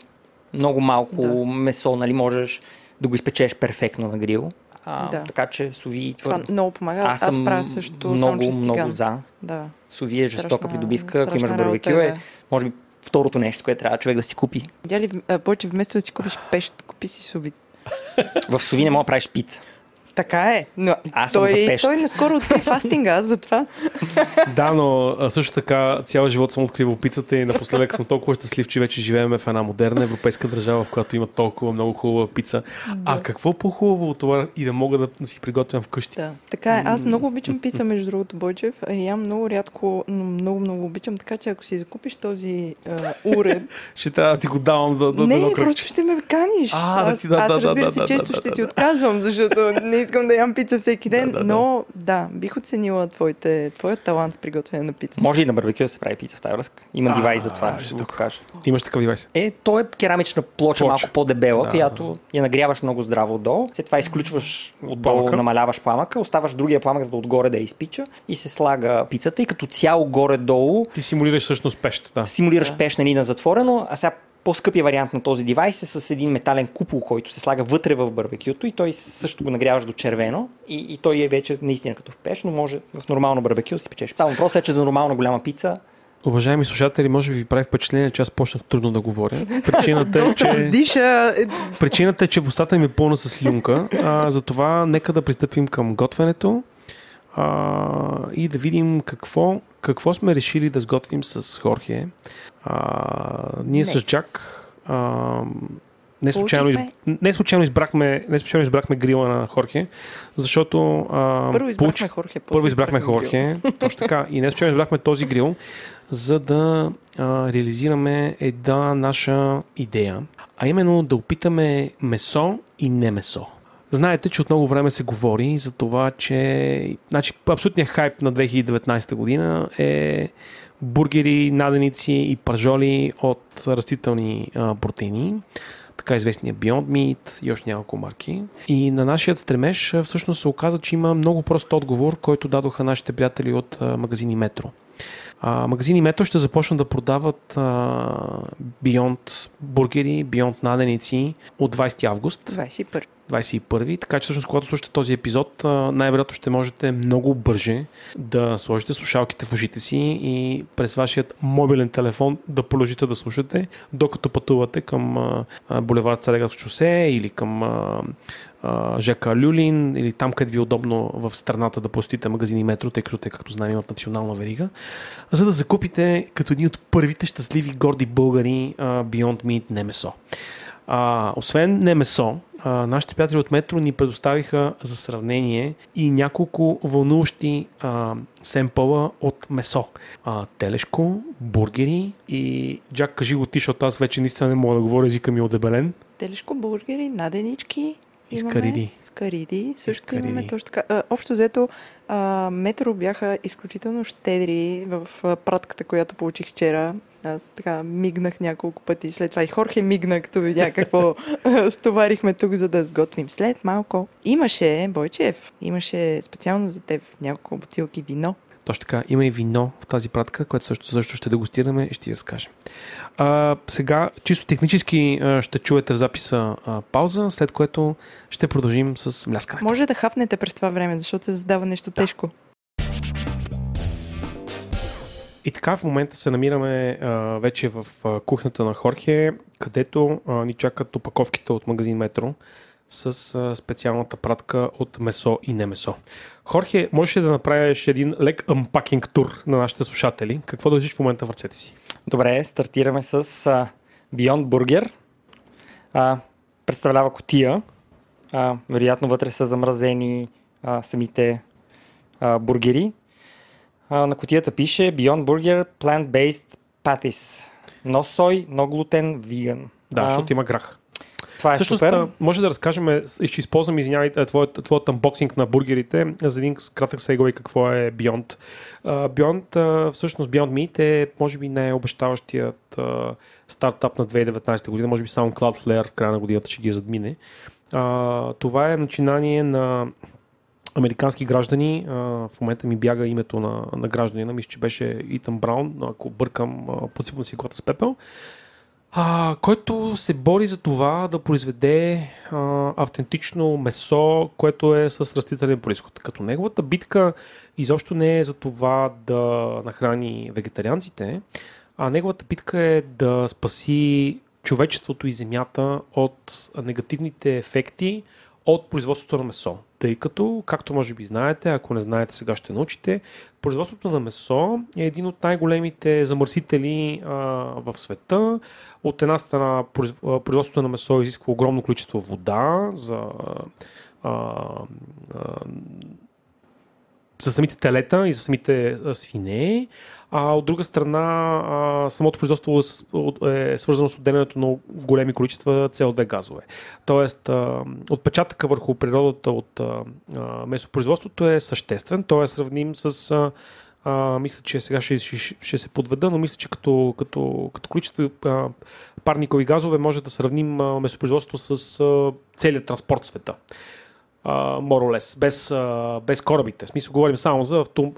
S4: Много малко да. месо, нали, можеш да го изпечеш перфектно на грил. А, да. Така че Сови
S1: твърдо. Това много помага.
S4: Аз,
S1: аз правя също
S4: много,
S1: само
S4: много за. Да. Сови е жестока придобивка. Ако имаш барбекю, е, може би второто нещо, което трябва човек да си купи.
S1: Я ли, повече вместо да си купиш пещ, купи си Сови.
S4: В Сови не мога да правиш пица.
S1: Така е. Но аз той, той наскоро откри фастинга, аз затова. <laughs>
S2: да, но също така цял живот съм откривал пицата и напоследък съм толкова щастлив, че вече живеем в една модерна европейска държава, в която има толкова много хубава пица. Да. А какво по-хубаво от това и да мога да си приготвям вкъщи?
S1: Да, така е. Аз много обичам пица, между другото, Бойчев. Ям много рядко, но много, много обичам. Така че ако си закупиш този uh, уред... <laughs>
S2: ще трябва да ти го давам да, да
S1: Не,
S2: да
S1: просто ще ме каниш.
S2: А,
S1: аз,
S2: да, да,
S1: аз,
S2: да,
S1: разбира
S2: да,
S1: се,
S2: да,
S1: често
S2: да,
S1: ще
S2: да,
S1: ти
S2: да.
S1: отказвам, защото не искам да ям пица всеки ден,
S2: Да, да,
S1: но да, бих оценила твоите, твоят талант в приготвяне на пица.
S4: Може и на барбекю да се прави пица в тази връзка. Има
S2: А,
S4: девайс за това, ще го
S2: го
S4: покажа.
S2: Имаш такъв девайс.
S4: Е, то е керамична плоча,
S2: Плоча.
S4: малко по-дебела,
S2: Да,
S4: която я нагряваш много здраво отдолу. След това изключваш отдолу,
S2: Пламъка.
S4: намаляваш пламъка, оставаш другия пламък, за да отгоре да я изпича и се слага пицата и като цяло горе-долу
S2: Ти симулираш всъщност пещ, да.
S4: симулираш пеш нали, на затворено, а сега по-скъпия вариант на този девайс е с един метален купол, който се слага вътре в барбекюто и той също го нагряваш до червено и, и той е вече наистина като в пеш, но може в нормално барбекю да си печеш. Само въпросът е, че за нормална голяма пица
S2: Уважаеми слушатели, може би ви прави впечатление, че аз почнах трудно да говоря. Причината е, че...
S1: Е,
S2: Причината е, че устата ми е пълна с слюнка. А, затова нека да пристъпим към готвенето а, и да видим какво, какво сме решили да сготвим с Хорхе. А, ние с
S1: Днес.
S2: Джак а, не случайно, из... Не, случайно избрахме, не случайно избрахме грила на Хорхе, защото а,
S1: Първо избрахме
S2: получих-
S1: Хорхе.
S2: първо избрахме
S1: грил.
S2: Хорхе, точно така. И не случайно избрахме този грил, за да а, реализираме една наша идея, а именно да опитаме месо и не месо. Знаете, че от много време се говори за това, че значи, абсолютният хайп на 2019 година е бургери, наденици и пържоли от растителни а, протеини така известния Beyond Meat и още няколко марки. И на нашият стремеж всъщност се оказа, че има много прост отговор, който дадоха нашите приятели от магазини Метро. А, магазини Метро ще започнат да продават а, Beyond бургери, Beyond наденици от 20 август.
S1: 21.
S2: 21. Така че всъщност, когато слушате този епизод, най-вероятно ще можете много бърже да сложите слушалките в ушите си и през вашият мобилен телефон да продължите да слушате, докато пътувате към булевард Цареградско шосе или към ЖК Люлин или там, къде ви е удобно в страната да посетите магазини метро, тъй като те, както знаем, имат национална верига, за да закупите като един от първите щастливи горди българи Beyond Meat не месо. А, освен не месо, а, нашите приятели от Метро ни предоставиха за сравнение и няколко вълнуващи а, семпъла от месо. А, телешко, бургери и Джак, кажи го ти, защото аз вече наистина не мога да говоря, езика ми е одебелен.
S1: Телешко, бургери, наденички,
S2: и скариди.
S1: Също скариди. имаме точно така. А, общо взето, а, Метро бяха изключително щедри в а, пратката, която получих вчера. Аз така мигнах няколко пъти. След това и Хорхе мигна, като видя какво <laughs> стоварихме тук, за да сготвим. След малко имаше, Бойчев, имаше специално за теб няколко бутилки вино.
S2: Точно така, има и вино в тази пратка, което също, също ще дегустираме и ще ти разкажем. А, сега, чисто технически ще чуете в записа а, пауза, след което ще продължим с мляскането.
S1: Може да хапнете през това време, защото се задава нещо да. тежко.
S2: И така в момента се намираме а, вече в а, кухнята на Хорхе, където а, ни чакат опаковките от магазин Метро с специалната пратка от месо и не месо. Хорхе, можеш ли да направиш един лек unpacking тур на нашите слушатели? Какво държиш в момента в ръцете си?
S4: Добре, стартираме с а, Beyond Burger. А, представлява котия. А, вероятно вътре са замразени а, самите а, бургери. А, на котията пише Beyond Burger Plant-Based Patties. No soy, no gluten, vegan.
S2: Да, а, защото има грах.
S4: Това е
S2: Всъщност,
S4: супер.
S2: може да разкажем, ще използвам, извинявай, твоят, твоят unboxing на бургерите за един кратък сегвей какво е Beyond. Beyond, всъщност Beyond Meat е, може би, най-обещаващият стартап на 2019 година, може би само Cloudflare края на годината ще ги задмине. Това е начинание на американски граждани. в момента ми бяга името на, на гражданина, мисля, че беше Итан Браун, ако бъркам, подсипвам си глата с пепел а, който се бори за това да произведе а, автентично месо, което е с растителен происход. Като неговата битка изобщо не е за това да нахрани вегетарианците, а неговата битка е да спаси човечеството и земята от негативните ефекти от производството на месо. Тъй като, както може би знаете, ако не знаете, сега ще научите, производството на месо е един от най-големите замърсители а, в света. От една страна, производството на месо изисква огромно количество вода за а, а, за самите телета и за самите свине, а от друга страна а, самото производство е свързано с отделянето на големи количества CO2 газове. Тоест, а, отпечатъка върху природата от а, месопроизводството е съществен, той е сравним с а, а, мисля, че сега ще, ще, ще се подведа, но мисля, че като, като, като количество а, парникови газове може да сравним а, месопроизводството с а, целият транспорт в света моролес, без, без корабите. В смисъл, говорим само за автом...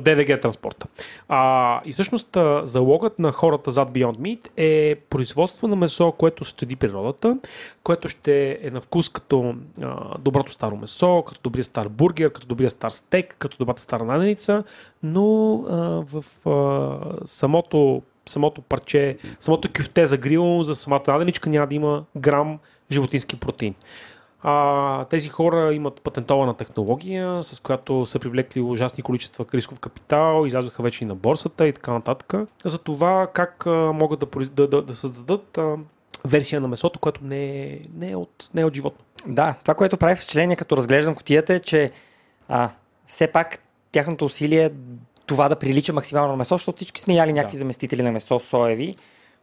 S2: ДДГ транспорта. А, и всъщност залогът на хората зад Beyond Meat е производство на месо, което щади природата, което ще е на вкус като uh, доброто старо месо, като добрия стар бургер, като добрия стар стек, като добрата стара наденица, но uh, в uh, самото самото парче, самото кюфте за грил, за самата наденичка няма да има грам животински протеин. А, тези хора имат патентована технология, с която са привлекли ужасни количества рисков капитал, излязоха вече и на борсата и така нататък. За това как а, могат да, да, да, да създадат а, версия на месото, което не е, не, е от, не е от животно.
S4: Да, това, което прави впечатление, като разглеждам котията е, че а, все пак тяхното усилие е това да прилича максимално на месо, защото всички сме яли някакви да. заместители на месо, соеви,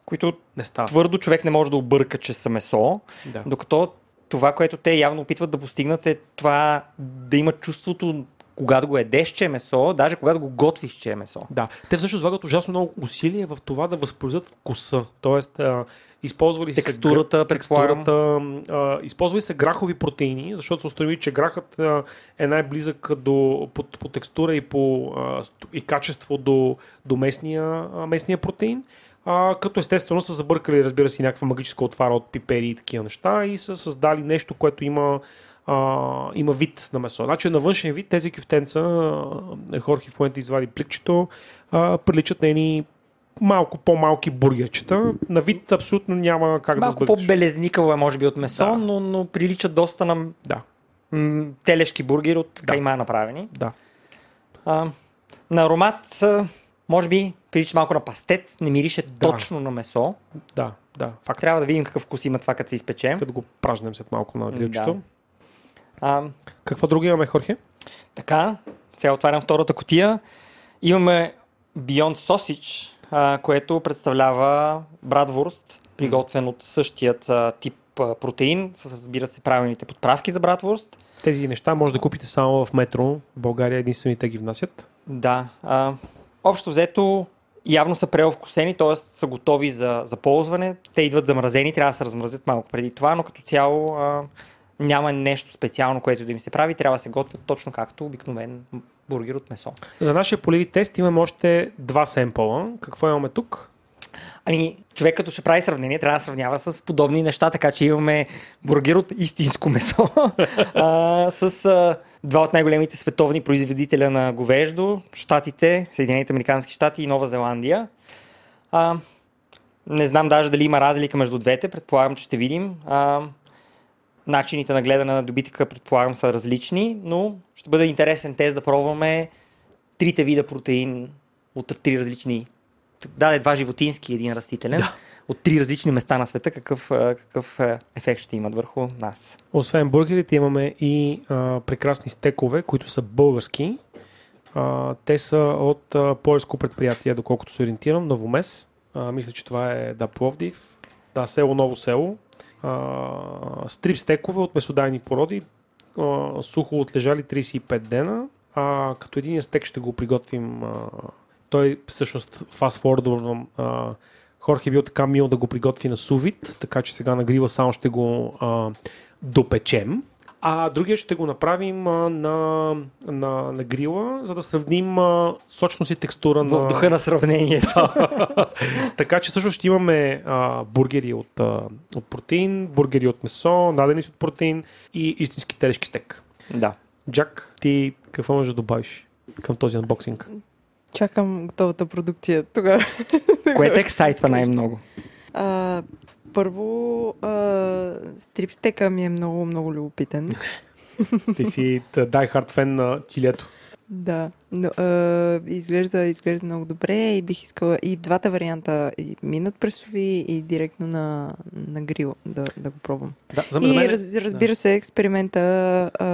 S4: които
S2: не става.
S4: твърдо човек не може да обърка, че са месо, да. докато това, което те явно опитват да постигнат е това да имат чувството когато го едеш, че е месо, даже когато го готвиш, че е месо.
S2: Да, те всъщност влагат ужасно много усилие в това да възпроизведат вкуса. Тоест, а, използвали
S4: Текстурата,
S2: се, текстурата а, използвали се грахови протеини, защото се установи, че грахът а, е най-близък до, по, по текстура и по а, и качество до, до местния, а, местния протеин. А, като естествено са забъркали, разбира се, някаква магическа отвара от пипери и такива неща и са създали нещо, което има а, има вид на месо. Значи на външен вид тези кюфтенца, Хорхи Фуенте извади пликчето, а, приличат на едни малко по-малки бургерчета. На вид абсолютно няма как
S4: Малко
S2: да сбъгнеш.
S4: по-белезникаво е, може би, от месо,
S2: Да.
S4: но, но прилича доста на
S2: Да,
S4: м- телешки бургери от
S2: Да.
S4: кайма направени.
S2: да.
S4: А, на аромат, може би, прилича малко на пастет, не мирише
S2: Да.
S4: точно на месо.
S2: Да, да, факт.
S4: Трябва да видим какъв вкус има това, като се изпече.
S2: Като го пражнем след малко на грилчето.
S4: Да. А,
S2: Какво друго имаме, Хорхе?
S4: Така, сега отварям втората котия. Имаме Beyond Sausage, а, което представлява братвурст, приготвен от същият а, тип а, протеин, с разбира се правилните подправки за братвурст.
S2: Тези неща може да купите само в метро. В България единствено те ги внасят.
S4: Да, а, общо взето явно са преовкусени, т.е. са готови за, за ползване. Те идват замразени, трябва да се размразят малко преди това, но като цяло а, няма нещо специално, което да им се прави. Трябва да се готвят точно както обикновен бургер от месо.
S2: За нашия полеви тест имаме още два семпъла. Какво имаме тук?
S4: Ами, човек като ще прави сравнение, трябва да сравнява с подобни неща, така че имаме бургер от истинско месо <laughs> а, с а, два от най-големите световни производителя на говеждо, Штатите, Съединените Американски щати и Нова Зеландия. А, не знам даже дали има разлика между двете, предполагам, че ще видим. А, начините на гледане на добитъка, предполагам, са различни, но ще бъде интересен тест да пробваме трите вида протеин от три различни даде два животински и един растителен, да. от три различни места на света, какъв, какъв ефект ще имат върху нас.
S2: Освен бургерите имаме и а, прекрасни стекове, които са български. А, те са от а, полско предприятие, доколкото се ориентирам, Новомес. А, мисля, че това е да, Пловдив. Да, село Ново село. А, стрип стекове от месодайни породи, а, сухо отлежали 35 дена. А, като един стек ще го приготвим. А, той всъщност фастфордвам Хорхе бил така мил да го приготви на сувит, така че сега на грила само ще го а, допечем. А другия ще го направим а, на, на, на грила, за да сравним а, сочност и текстура на...
S4: В духа на сравнението. <laughs>
S2: така че също ще имаме а, бургери от, а, от протеин, бургери от месо, надени от протеин и истински телешки стек.
S4: да.
S2: Джак, ти какво можеш да добавиш към този анбоксинг?
S1: Чакам готовата продукция тогава. <laughs>
S4: Кое те ексайтва най-много?
S1: А, първо, а, стрипстека ми е много, много любопитен.
S2: Ти си die hard фен на чилето.
S1: Да, но, а, изглежда, изглежда много добре и бих искала и в двата варианта и минат пресови и директно на, на грил да, да го пробвам.
S2: Да, за,
S1: и
S2: мен,
S1: раз, разбира се, експеримента а,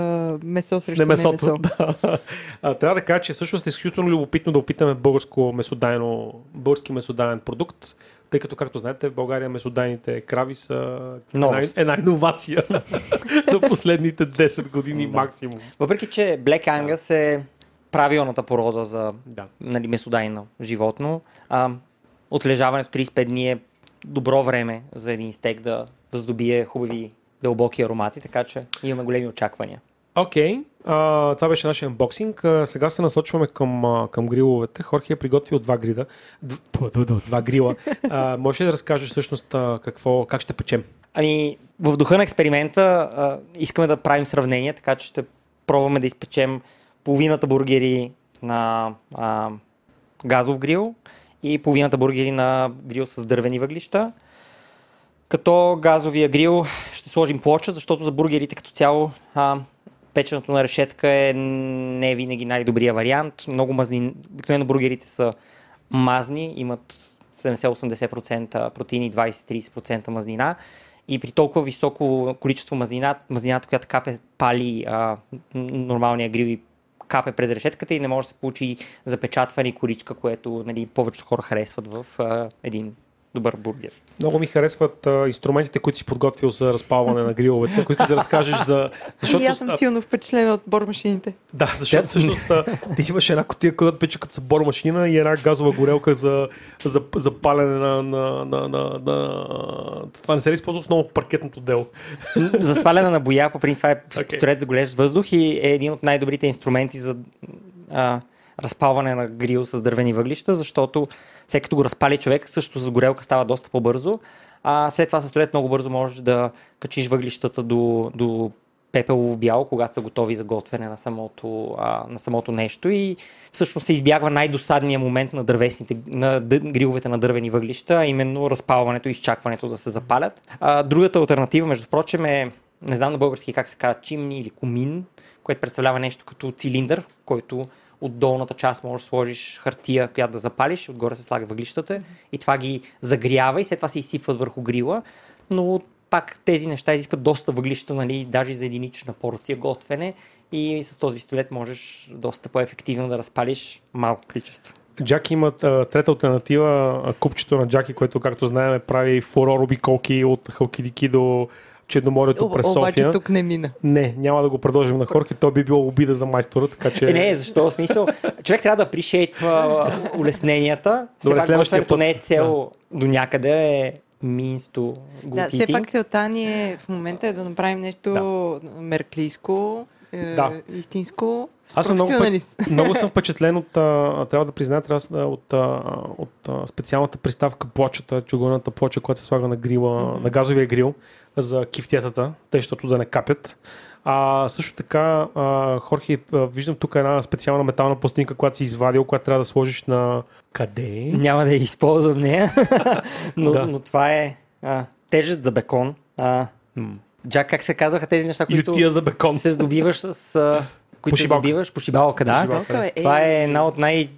S1: месо срещу
S2: немесото.
S1: месо. <laughs>
S2: Да. А, трябва да кажа, че всъщност е изключително любопитно да опитаме българско месодайно, български месодаен продукт, тъй като, както знаете, в България месодайните крави са една, една иновация <laughs> на последните 10 години
S4: Да.
S2: максимум.
S4: Въпреки, че Black Angus е правилната порода за
S2: Да.
S4: нали, месодайно животно, а, отлежаването 35 дни е добро време за един стек да, да здобие хубави дълбоки аромати, така че имаме големи очаквания.
S2: Окей, okay. това беше нашия анбоксинг. А, сега се насочваме към, а, към гриловете. Хорхи е приготвил два грида. Дв- Два грила. А, можеш ли да разкажеш всъщност а, какво, как ще печем?
S4: Ами, в духа на експеримента а, искаме да правим сравнение, така че ще пробваме да изпечем половината бургери на а, газов грил и половината бургери на грил с дървени въглища. Като газовия грил ще сложим плоча, защото за бургерите като цяло а, печеното на решетка е не винаги най-добрия вариант. Много мазни, обикновено бургерите са мазни, имат 70-80% протеини, 20-30% мазнина. И при толкова високо количество мазнина, мазнината, която капе, пали а, нормалния грил и капе през решетката и не може да се получи запечатване и коричка, което нали, повечето хора харесват в а, един добър бургер.
S2: Много ми харесват а, инструментите, които си подготвил за разпалване на гриловете, които да разкажеш за... <laughs>
S1: Защото, и аз съм силно впечатлена от бормашините.
S2: Да, защото всъщност ти имаш една котия, която пече като са бормашина и една газова горелка за, за, за палене на, на, на, на, на... Това не се ли използва основно в паркетното дело?
S4: за сваляне на боя, по принцип, това е <laughs> okay. пистолет за голещ въздух и е един от най-добрите инструменти за а, разпалване на грил с дървени въглища, защото всеки като го разпали човек, също с горелка става доста по-бързо. А след това с много бързо можеш да качиш въглищата до, до пепелово бяло, когато са готови за готвене на самото, а, на самото нещо и всъщност се избягва най-досадния момент на, дървесните, на гриловете на дървени въглища, а именно разпалването и изчакването да се запалят. А, другата альтернатива, между прочим, е, не знам на български как се казва, чимни или комин, което представлява нещо като цилиндър, който от долната част можеш да сложиш хартия, която да запалиш, отгоре се слага въглищата и това ги загрява и след това се изсипват върху грила. Но пак тези неща изискват доста въглища, нали, даже за единична порция готвене и с този пистолет можеш доста по-ефективно да разпалиш малко количество.
S2: Джаки имат трета альтернатива, купчето на Джаки, което, както знаем, прави фурор обиколки от Халкидики до Черноморието през София.
S1: Обаче тук не мина.
S2: Не, няма да го предложим на Хорхе, то би било обида за майстора, така че...
S4: Е, не, защо? В смисъл, човек трябва да пришейтва улесненията. Добре, следващия път... не е цел да. до някъде, е means to
S1: Да, все пак целта ни е в момента е да направим нещо да. мерклийско, е, да. истинско.
S2: Аз съм много, <laughs> много съм впечатлен от, а, трябва да призная, трябва, от, а, от а, специалната приставка плочата, чугунната плоча, която се слага на грила, mm-hmm. на газовия грил за кифтетата, тъй, защото да не капят. А също така, а, Хорхи, а, виждам тук една специална метална пластинка, която си извадил, която трябва да сложиш на къде?
S4: Няма да я използвам нея, <laughs> но, да. но това е а, тежест за бекон. А, Джак, как се казваха тези неща, които
S2: Ютия за бекон.
S4: се здобиваш с... А, които се здобиваш, пошибалка, да. Пошибалка, е. Това е една от най-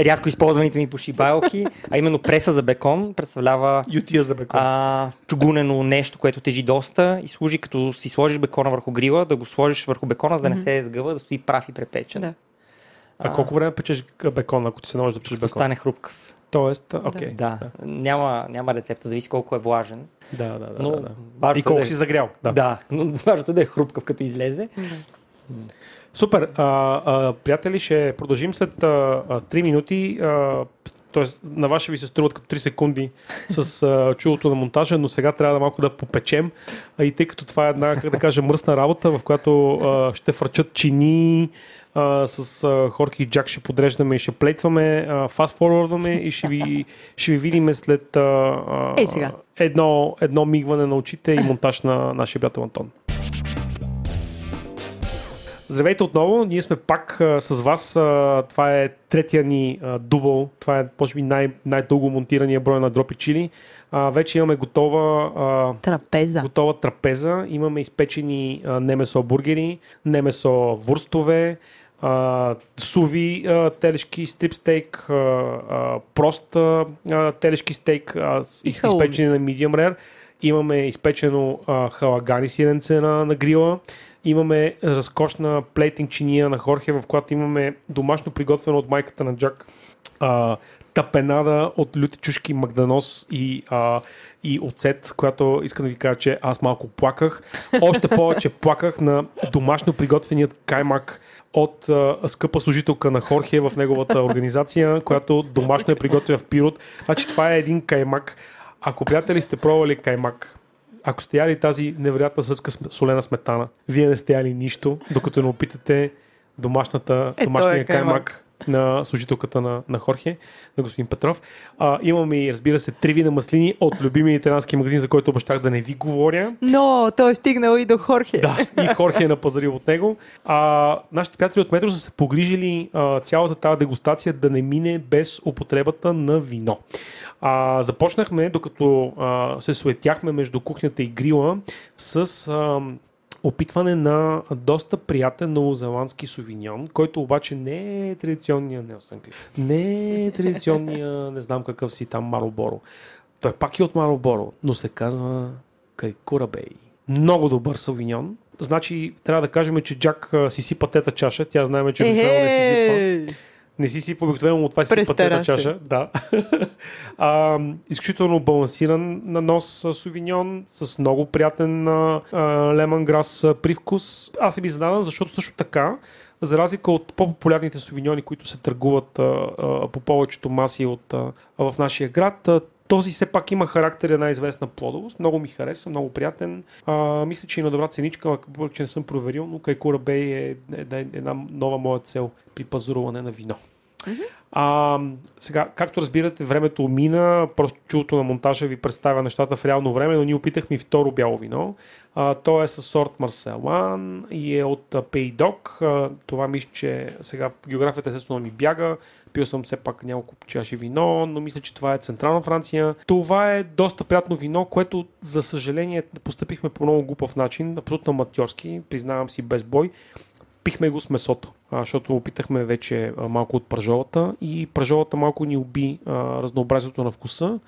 S4: рядко използваните ми пошибалки, а именно преса за бекон, представлява
S2: Ютия за бекон.
S4: А, чугунено нещо, което тежи доста и служи като си сложиш бекона върху грила, да го сложиш върху бекона, за да не се сгъва, да стои прав и препечен. Да.
S2: А, а колко време печеш бекон, ако ти се наложи да печеш бекон?
S4: стане хрупкав.
S2: Тоест, окей. Okay,
S4: да. да. Няма, няма рецепта, зависи колко е влажен.
S2: Да, да, да. Но, да, да. И колко да е, си загрял.
S4: Да, да но <laughs> важното е да е хрупкав, като излезе.
S2: Супер. А, а, приятели, ще продължим след а, а, 3 минути. А, Тоест, на ваше ви се струват като 3 секунди с а, чудото на монтажа, но сега трябва да малко да попечем. А, и тъй като това е една, как да кажа, мръсна работа, в която а, ще фърчат чини, а, с а, Хорки и Джак ще подреждаме и ще плейтваме, фастфорвардваме и ще ви, ще ви видим след а,
S1: Ей, сега.
S2: Едно, едно мигване на очите и монтаж на нашия приятел Антон. Здравейте отново, ние сме пак а, с вас. А, това е третия ни а, дубъл. Това е, може би, най- най-дълго монтирания брой на Дропи Чили. А, вече имаме готова а,
S1: трапеза.
S2: Готова трапеза. Имаме изпечени а, немесо бургери, немесо вурстове, а, суви а, телешки стрип стейк, а, а, прост а, телешки стейк, а, изпечени на medium rare. Имаме изпечено а, халагани сиренце на, на грила. Имаме разкошна плейтинг чиния на Хорхе, в която имаме домашно приготвено от майката на Джак а, тапенада от люти чушки Магданос и, а, и оцет, която искам да ви кажа, че аз малко плаках. Още <laughs> повече плаках на домашно приготвеният каймак от а, скъпа служителка на Хорхе в неговата организация, която домашно е приготвя в пирот. Значи това е един каймак. Ако приятели сте пробвали каймак, ако сте яли тази невероятна сръчка солена сметана, вие не сте яли нищо, докато не опитате домашната, е, домашния е каймак. на служителката на, на Хорхе, на господин Петров. А, имаме и, разбира се, три вида маслини от любимия италиански магазин, за който обещах да не ви говоря.
S1: Но той е стигнал и до Хорхе.
S2: Да, и Хорхе е напазарил от него. А, нашите приятели от Метро са се погрижили а, цялата тази дегустация да не мине без употребата на вино. А, започнахме, докато а, се суетяхме между кухнята и грила, с а, опитване на доста приятен новозеландски сувиньон, който обаче не е традиционния Нелсън Клиф. Не е традиционния, <laughs> не знам какъв си там Маролборо. Той пак е от Маролборо, но се казва Кайкура Бей. Много добър сувиньон. Значи, трябва да кажем, че Джак си сипа тета чаша. Тя знаем, че
S1: обикновено не си сипва.
S2: Не си си обикновено от това си
S1: Престара
S2: пътета
S1: се.
S2: чаша. Да. <laughs> а, изключително балансиран на нос а, сувиньон с много приятен лемонграс привкус. Аз се би зададам, защото също така за разлика от по-популярните сувиньони, които се търгуват а, а, по повечето маси от, а, в нашия град, а, този все пак има характер една известна плодовост. Много ми хареса, много приятен. А, мисля, че и на добра ценичка, въпреки че не съм проверил, но Кайкура Бей е, е, е една нова моя цел при пазаруване на вино. А, сега, както разбирате, времето мина, просто чулото на монтажа ви представя нещата в реално време, но ние опитахме и второ бяло вино. А, то е с сорт Марселан и е от Пейдок. Това мисля, че сега географията естествено ми бяга. Пил съм все пак няколко чаши вино, но мисля, че това е Централна Франция. Това е доста приятно вино, което за съжаление постъпихме по много глупав начин, абсолютно аматьорски, признавам си без бой пихме го с месото, защото опитахме вече малко от пържолата и пържолата малко ни уби разнообразието на вкуса,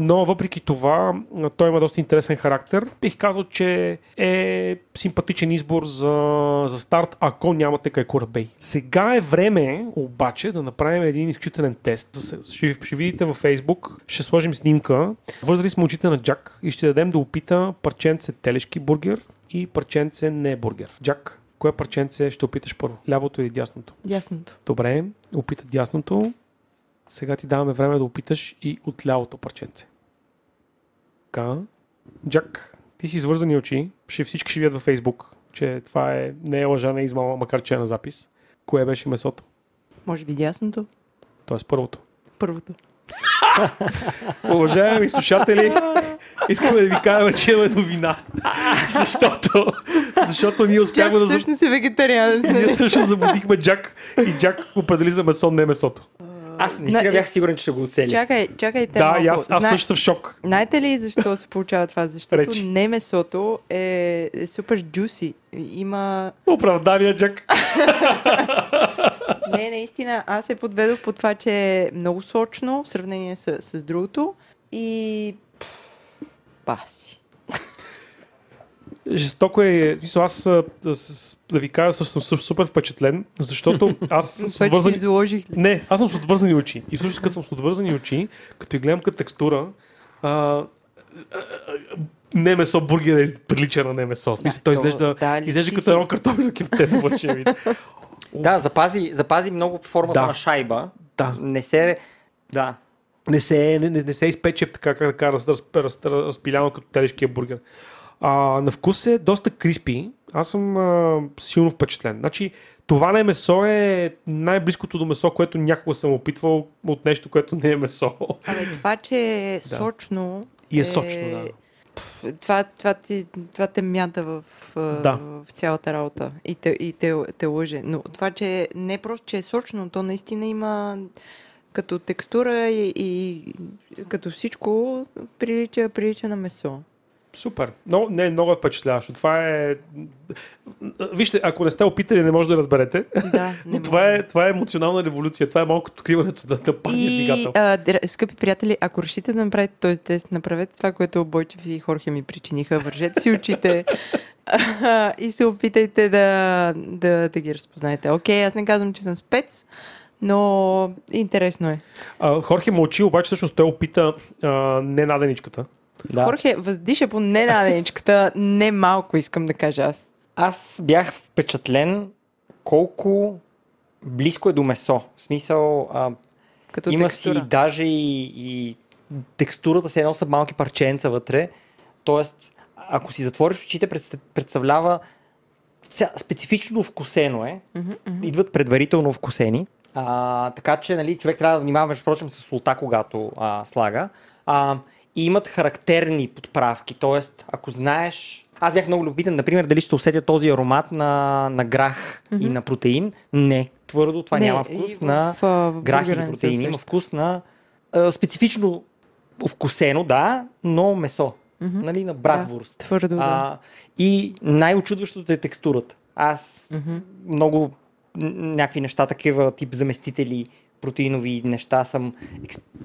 S2: но въпреки това той има доста интересен характер. Бих казал, че е симпатичен избор за, за старт, ако нямате Кайкура Бей. Сега е време обаче да направим един изключителен тест. Ще, ще видите във Facebook, ще сложим снимка. Вързали сме очите на Джак и ще дадем да опита парченце телешки бургер и парченце не бургер. Джак, кое парченце ще опиташ първо? Лявото или дясното?
S1: Дясното.
S2: Добре, опита дясното. Сега ти даваме време да опиташ и от лявото парченце. Така. Джак, ти си свързани очи. Ще всички ще видят във Фейсбук, че това е, не е лъжа, не е измама, макар че е на запис. Кое беше месото?
S1: Може би дясното?
S2: Тоест първото.
S1: Първото. <laughs>
S2: Уважаеми слушатели, искаме да ви кажем, че имаме новина. <laughs> Защото, защото ние успяхме да... за-
S1: всъщност е вегетарианец,
S2: Ние
S1: нали?
S2: също забудихме Джак и Джак определи за месо, не месото.
S4: Аз наистина
S1: На-
S4: бях сигурен, че ще го оцеля.
S1: Чакай, чакайте
S2: Да,
S1: малко.
S2: и аз, аз също съм в шок.
S1: Знаете ли защо се получава това? Защото
S2: Речи.
S1: не месото е, е супер джуси. Има...
S2: Оправдания, Джак. <laughs>
S1: Не, наистина, аз се подведох по това, че е много сочно в сравнение с, с другото и... пф, Баси.
S2: Жестоко е. аз да, да ви кажа, съм су- супер впечатлен, защото <laughs> аз съм отвързани... Не, аз съм с отвързани очи. И всъщност, като съм с отвързани очи, като я гледам като текстура, а, а, а, не месо бургер е прилича на не месо. Смисъл,
S1: Да,
S2: той
S1: то-
S2: изглежда,
S1: да,
S2: изглежда
S1: си.
S2: като едно картофено външния вид. <laughs>
S4: Да, запази, запази много формата
S2: Да.
S4: на шайба.
S2: Да.
S4: Не се... Да.
S2: не се, не, не, не се изпече така, как така, раз, раз, раз, раз, разпиляно като телешкия бургер. А, на вкус е доста криспи. Аз съм а, силно впечатлен. Значи, това не месо е най-близкото до месо, което някога съм опитвал от нещо, което не е месо.
S1: Абе, това, че е <laughs> сочно...
S2: И е сочно, да.
S1: Това, това, ти, това те мята в,
S2: Да.
S1: в цялата работа и те, и те, те лъже. Но това, че не просто, че е сочно, то наистина има като текстура и, и като всичко прилича, прилича на месо.
S2: Супер. Но, не, много е впечатляващо. Това е... Вижте, ако не сте опитали, не може да разберете.
S1: Да, <laughs>
S2: Но това е, това е емоционална революция. Това е малко откриването на, на парния
S1: И,
S2: двигател.
S1: а, скъпи приятели, ако решите да направите този тест, направете това, което Бойчев и Хорхе ми причиниха. Вържете си очите <laughs> и се опитайте да, да, да ги разпознаете. Окей, аз не казвам, че съм спец, но интересно е.
S2: А, Хорхе мълчи, обаче всъщност той опита а, не наденичката.
S4: Да.
S1: Хорхе въздиша по ненаденичката, не малко искам да кажа аз.
S4: Аз бях впечатлен колко близко е до месо. В смисъл, а,
S1: Като
S4: има
S1: текстура.
S4: си даже и, и текстурата се едно са малки парченца вътре. Тоест, ако си затвориш очите, представ- представлява специфично вкусено е. Идват предварително вкусени. А, така че нали, човек трябва да внимава, между прочим, с солта, когато а, слага. А, и имат характерни подправки. Тоест, ако знаеш... Аз бях много любителен, например, дали ще усетя този аромат на, на грах и на протеин. Не, твърдо, това
S1: Не,
S4: няма
S1: и
S4: вкус
S1: в-
S4: на
S1: в, а,
S4: грах
S1: се
S4: протеин. Има вкус на а, специфично вкусено, да, но месо. Нали, на братвурст.
S1: Твърдо, да.
S4: А, и най-очудващото е текстурата. Аз много н- някакви неща, такива тип заместители, протеинови неща съм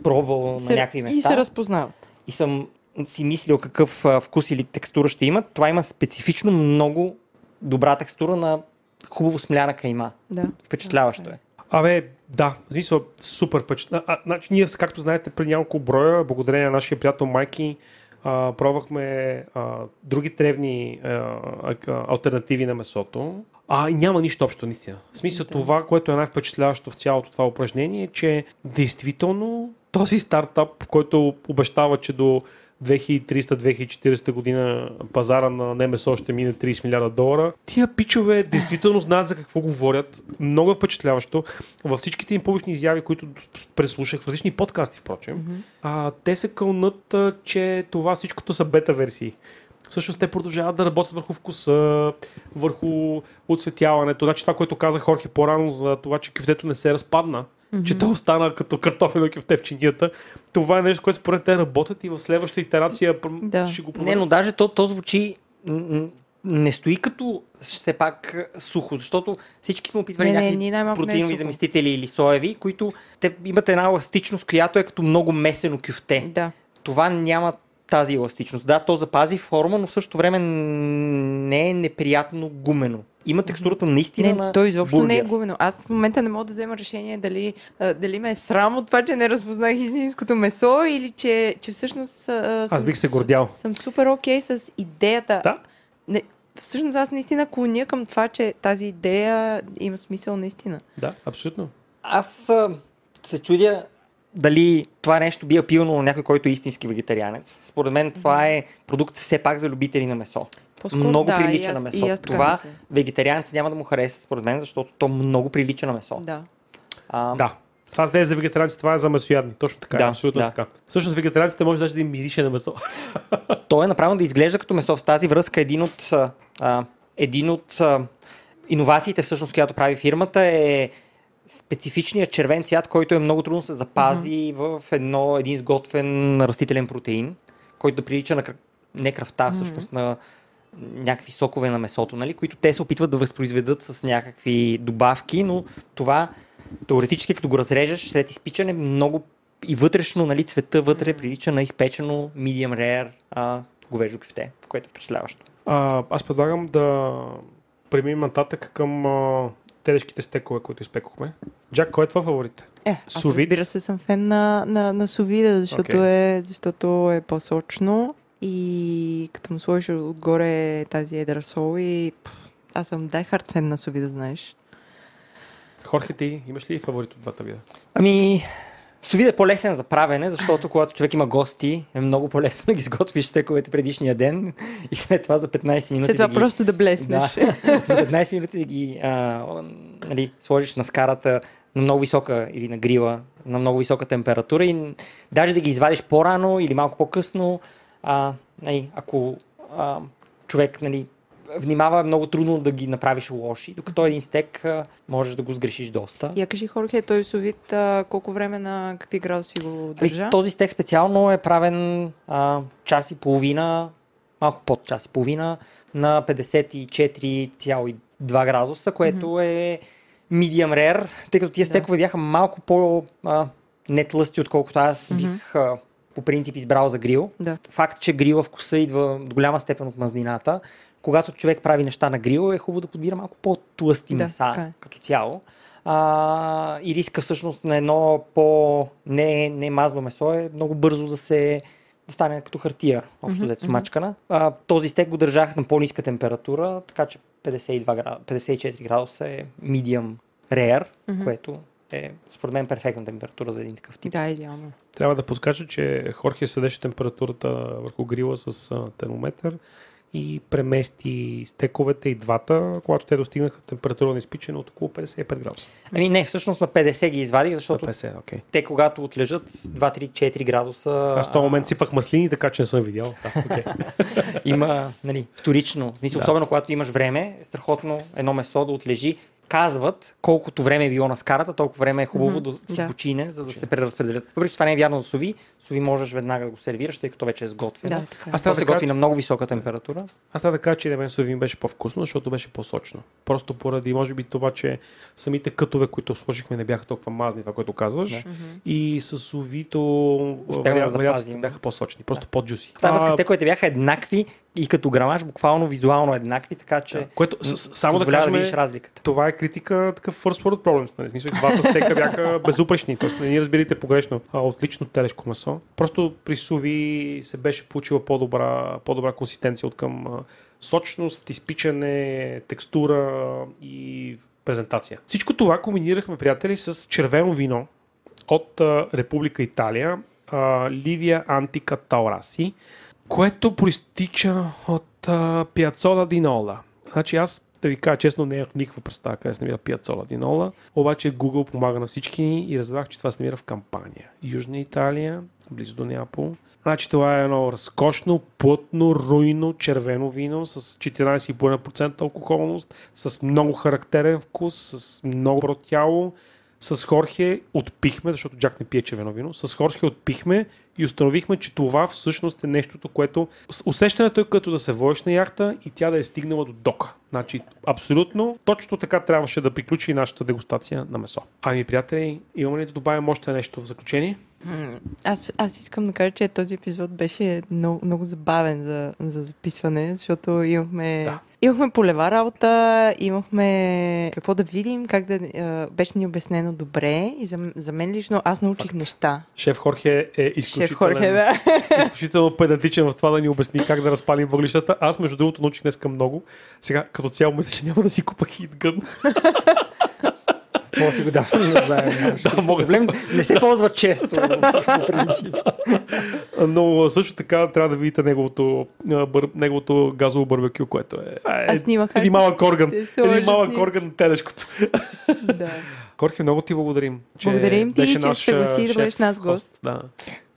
S4: пробвал на някакви места.
S1: И се разпознава.
S4: И съм си мислил какъв вкус или текстура ще имат. Това има специфично много добра текстура на хубаво смляна кайма.
S1: Да.
S4: Впечатляващо е.
S2: Абе, да, в смисъл, супер впечатлен. А, значи, ние, както знаете, при няколко броя, благодарение на нашия приятел Майки, а, пробвахме а, други древни а, а, альтернативи на месото. А, и няма нищо общо, наистина. В смисъл, да. това, което е най-впечатляващо в цялото това упражнение, е, че действително този стартап, който обещава, че до 2300-2040 година пазара на НМСО ще мине 30 милиарда долара. Тия пичове действително знаят за какво говорят. Много е впечатляващо. Във всичките им публични изяви, които преслушах в различни подкасти, впрочем, mm-hmm. а, те се кълнат, че това всичкото са бета версии. Всъщност те продължават да работят върху вкуса, върху оцветяването. Значи това, което казах Хорхе по-рано за това, че кюфтето не се разпадна mm-hmm. че то остана като картофено кюфте в чинията. Това е нещо, което според те работят и в следващата итерация да. ще го
S4: променят. Не, но даже то, то звучи не стои като все пак сухо, защото всички сме опитвали не, някакви не, протеинови е заместители или соеви, които те имат една еластичност, която е като много месено кюфте.
S1: Да.
S4: Това няма тази еластичност. Да, то запази форма, но в същото време не е неприятно гумено. Има текстурата наистина
S1: не,
S4: на
S1: то изобщо
S4: бургер.
S1: не е гумено. Аз в момента не мога да взема решение дали, дали ме е срам от това, че не разпознах истинското месо или че, че всъщност а,
S2: съм,
S1: аз
S2: бих се гордял.
S1: Съм супер окей okay с идеята.
S2: Да?
S1: Не, всъщност аз наистина клоня към това, че тази идея има смисъл наистина.
S2: Да, абсолютно.
S4: Аз а, се чудя дали това нещо би апилно на някой, който е истински вегетарианец. Според мен това е продукт все пак за любители на месо. По-скоро, много да, прилича аз, на месо. Аз това мисля. вегетарианец няма да му хареса, според мен, защото то много прилича на месо.
S1: Да.
S2: А, да. Това не е за вегетарианци, това е за месоядни. Точно така. Да, абсолютно да. така. Всъщност вегетарианците може даже да им мирише на месо. <laughs>
S4: То е направено да изглежда като месо. В тази връзка един от, а, един от а, иновациите, всъщност, която прави фирмата е специфичният червен цвят, който е много трудно се запази mm-hmm. в едно, един сготвен растителен протеин, който да прилича на не кръвта, всъщност mm-hmm. на някакви сокове на месото, нали, които те се опитват да възпроизведат с някакви добавки, но това теоретически като го разрежеш след изпичане много и вътрешно, нали, цвета вътре прилича на изпечено medium rare а, говеждо кифте, което е впечатляващо.
S2: А, аз предлагам да преминем нататък към а, телешките стекове, които изпекохме. Джак, кой е това фаворит?
S1: Е, аз разбира се съм фен на, на, на сувида, защото, okay. е, защото е по-сочно и като му сложиш отгоре тази едра сол и пъл, аз съм дайхард фен на Сови, да знаеш.
S2: Хорхе, ти имаш ли фаворит от двата вида?
S4: Ами, Совид е по-лесен за правене, защото <laughs> когато човек има гости, е много по-лесно да ги сготвиш стековете предишния ден и след това за 15 минути.
S1: След това
S4: да
S1: ги... просто да блеснеш. Да, <laughs>
S4: за 15 минути да ги а, нали, сложиш на скарата на много висока или на грила, на много висока температура и даже да ги извадиш по-рано или малко по-късно, а, нали, ако а, човек нали, внимава, е много трудно да ги направиш лоши, докато един стек можеш да го сгрешиш доста.
S1: Я кажи, Хорхе, той совит а, колко време на какви градуси го държа?
S4: Ами, този стек специално е правен а, час и половина, малко под час и половина, на 54,2 градуса, което mm-hmm. е medium rare, тъй като тия стекове да. бяха малко по- а, нетлъсти, отколкото аз mm-hmm. бих а, по принцип избрал за грил.
S1: Да.
S4: Факт, че грила вкуса идва до голяма степен от мазнината. Когато човек прави неща на грил, е хубаво да подбира малко по-тлъсти да, меса е. като цяло. А, и риска всъщност на едно по не, не мазно месо е много бързо да се да стане като хартия, общо взето mm-hmm. смачкана. А, този стек го държах на по-ниска температура, така че 52 град, 54 градуса е medium rare, mm-hmm. което е според мен перфектна температура за един такъв тип.
S1: Да, идеално.
S2: Трябва да подскажа, че Хорхе седеше температурата върху грила с термометър и премести стековете и двата, когато те достигнаха температура на изпичане от около 55 градуса.
S4: Ами не, всъщност на 50 ги извадих, защото
S2: 50, okay.
S4: те когато отлежат 2-3-4 градуса...
S2: Аз в този момент сипах маслини, така че не съм видял. <laughs> Да,
S4: okay. Има нали, вторично. Мисля, да. Особено когато имаш време, е страхотно едно месо да отлежи казват колкото време е било на скарата, толкова време е хубаво mm-hmm. да се да. почине, за да се преразпределят. Въпреки това не е вярно за сови, сови можеш веднага да го сервираш, тъй като вече е сготвено. Да, така. Е. Аз да се готви на много висока температура.
S2: Аз трябва да кажа, че на мен сови беше по-вкусно, защото беше по-сочно. Просто поради, може би, това, че самите кътове, които сложихме, не бяха толкова мазни, това, което казваш. Да. И с совито
S4: да бяха
S2: по-сочни, просто по-джуси.
S4: Това, а... стековете бяха еднакви и като грамаж буквално визуално еднакви, така че
S2: Да, което с- само да кажем,
S4: да видиш разликата.
S2: това е критика такъв first world problems. Нали? Смисъл, двата стека бяха <laughs> безупречни. Тоест, не ни разбирайте погрешно. А, отлично телешко месо. Просто при суви се беше получила по-добра, по-добра консистенция от към а, сочност, изпичане, текстура и презентация. Всичко това комбинирахме, приятели, с червено вино от а, Република Италия, а, Ливия Антика Таураси, което проистича от а, Пиацола Динола. Значи аз, да ви кажа честно, не имах никаква представа къде се намира Пиацола Динола, обаче Google помага на всички ни и разбрах, че това се намира в кампания. Южна Италия, близо до Неапол. Значи това е едно разкошно, плътно, руйно, червено вино с 14,5% алкохолност, с много характерен вкус, с много добро тяло, с Хорхе отпихме, защото Джак не пие червено вино, с Хорхе отпихме и установихме, че това всъщност е нещото, което... Усещането е като да се водиш на яхта и тя да е стигнала до дока. Значи, абсолютно, точно така трябваше да приключи нашата дегустация на месо. Ами, приятели, имаме ли да добавим още нещо в заключение?
S1: Аз, аз искам да кажа, че този епизод беше много, много забавен за, за записване, защото имахме,
S2: Да.
S1: имахме полева работа, имахме какво да видим, как да... а, беше ни обяснено добре и за, за мен лично аз научих
S2: Факт.
S1: неща.
S2: Шеф Хорхе е изключителен,
S1: Шеф Хорхе, да. <laughs>
S2: изключително педантичен в това да ни обясни как да разпалим въглищата. Аз, между другото, научих днеска много. Сега, като цяло, мисля, че няма да си купа хитгън. <laughs>
S4: Мога ти го дам назаем. <laughs>
S2: Да, мога.
S4: Проблем не се ползва често. <laughs> по принцип.
S2: Но също така трябва да видите неговото, бър, неговото газово барбекю, което е, а, е
S1: Аз снимах.
S2: един малък орган.
S1: Ще
S2: Един малък орган на телешкото.
S1: Да.
S2: Корхе, много ти благодарим. Че
S1: Благодарим ти,
S2: беше
S1: че
S2: наш,
S1: се съгласи да бъдеш наш гост.
S2: Да.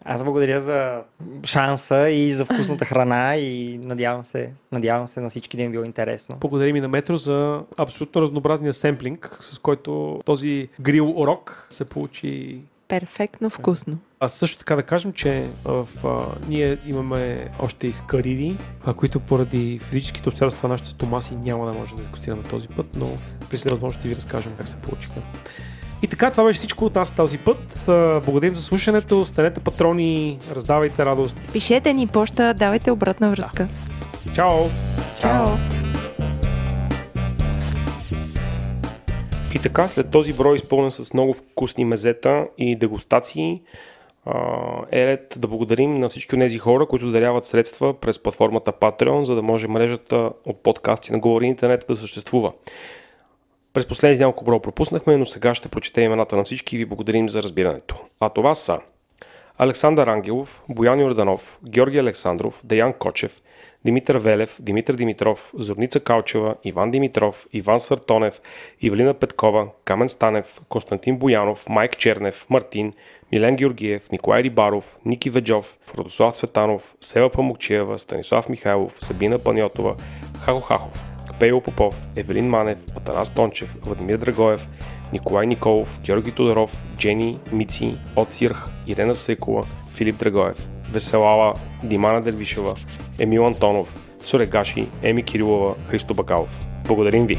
S4: Аз благодаря за шанса и за вкусната храна и надявам се, надявам се на всички да им било интересно.
S2: Благодарим и на Метро за абсолютно разнообразния семплинг, с който този грил урок се получи
S1: Перфектно вкусно.
S2: А също така да кажем, че в, а, ние имаме още изкариди, а, които поради физическите обстоятелства на нашите стомаси няма да може да дегустираме този път, но при след възможност ще ви разкажем как се получиха. И така, това беше всичко от нас този път. Благодарим за слушането, станете патрони, раздавайте радост.
S1: Пишете ни почта, давайте обратна връзка.
S2: Чао!
S1: Чао!
S2: И така, след този брой, изпълнен с много вкусни мезета и дегустации, е ред да благодарим на всички от тези хора, които даряват средства през платформата Patreon, за да може мрежата от подкасти на Говори Интернет да съществува. През последните няколко броя пропуснахме, но сега ще прочетем имената на всички и ви благодарим за разбирането. А това са Александър Ангелов, Боян Йорданов, Георги Александров, Деян Кочев, Димитър Велев, Димитър Димитров, Зорница Калчева, Иван Димитров, Иван Сартонев, Ивелина Петкова, Камен Станев, Константин Боянов, Майк Чернев, Мартин, Милен Георгиев, Николай Рибаров, Ники Веджов, Родослав Цветанов, Сева Памукчиева, Станислав Михайлов, Сабина Паньотова, Хахо Хахов, Пейо Попов, Евелин Манев, Атанас Тончев, Владимир Драгоев, Николай Николов, Георги Тодоров, Джени, Мици, Оцирх, Ирена Секова, Филип Драгоев, Веселала, Димана Дервишева, Емил Антонов, Сурегаши, Еми Кирилова, Христо Бакалов. Благодарим ви!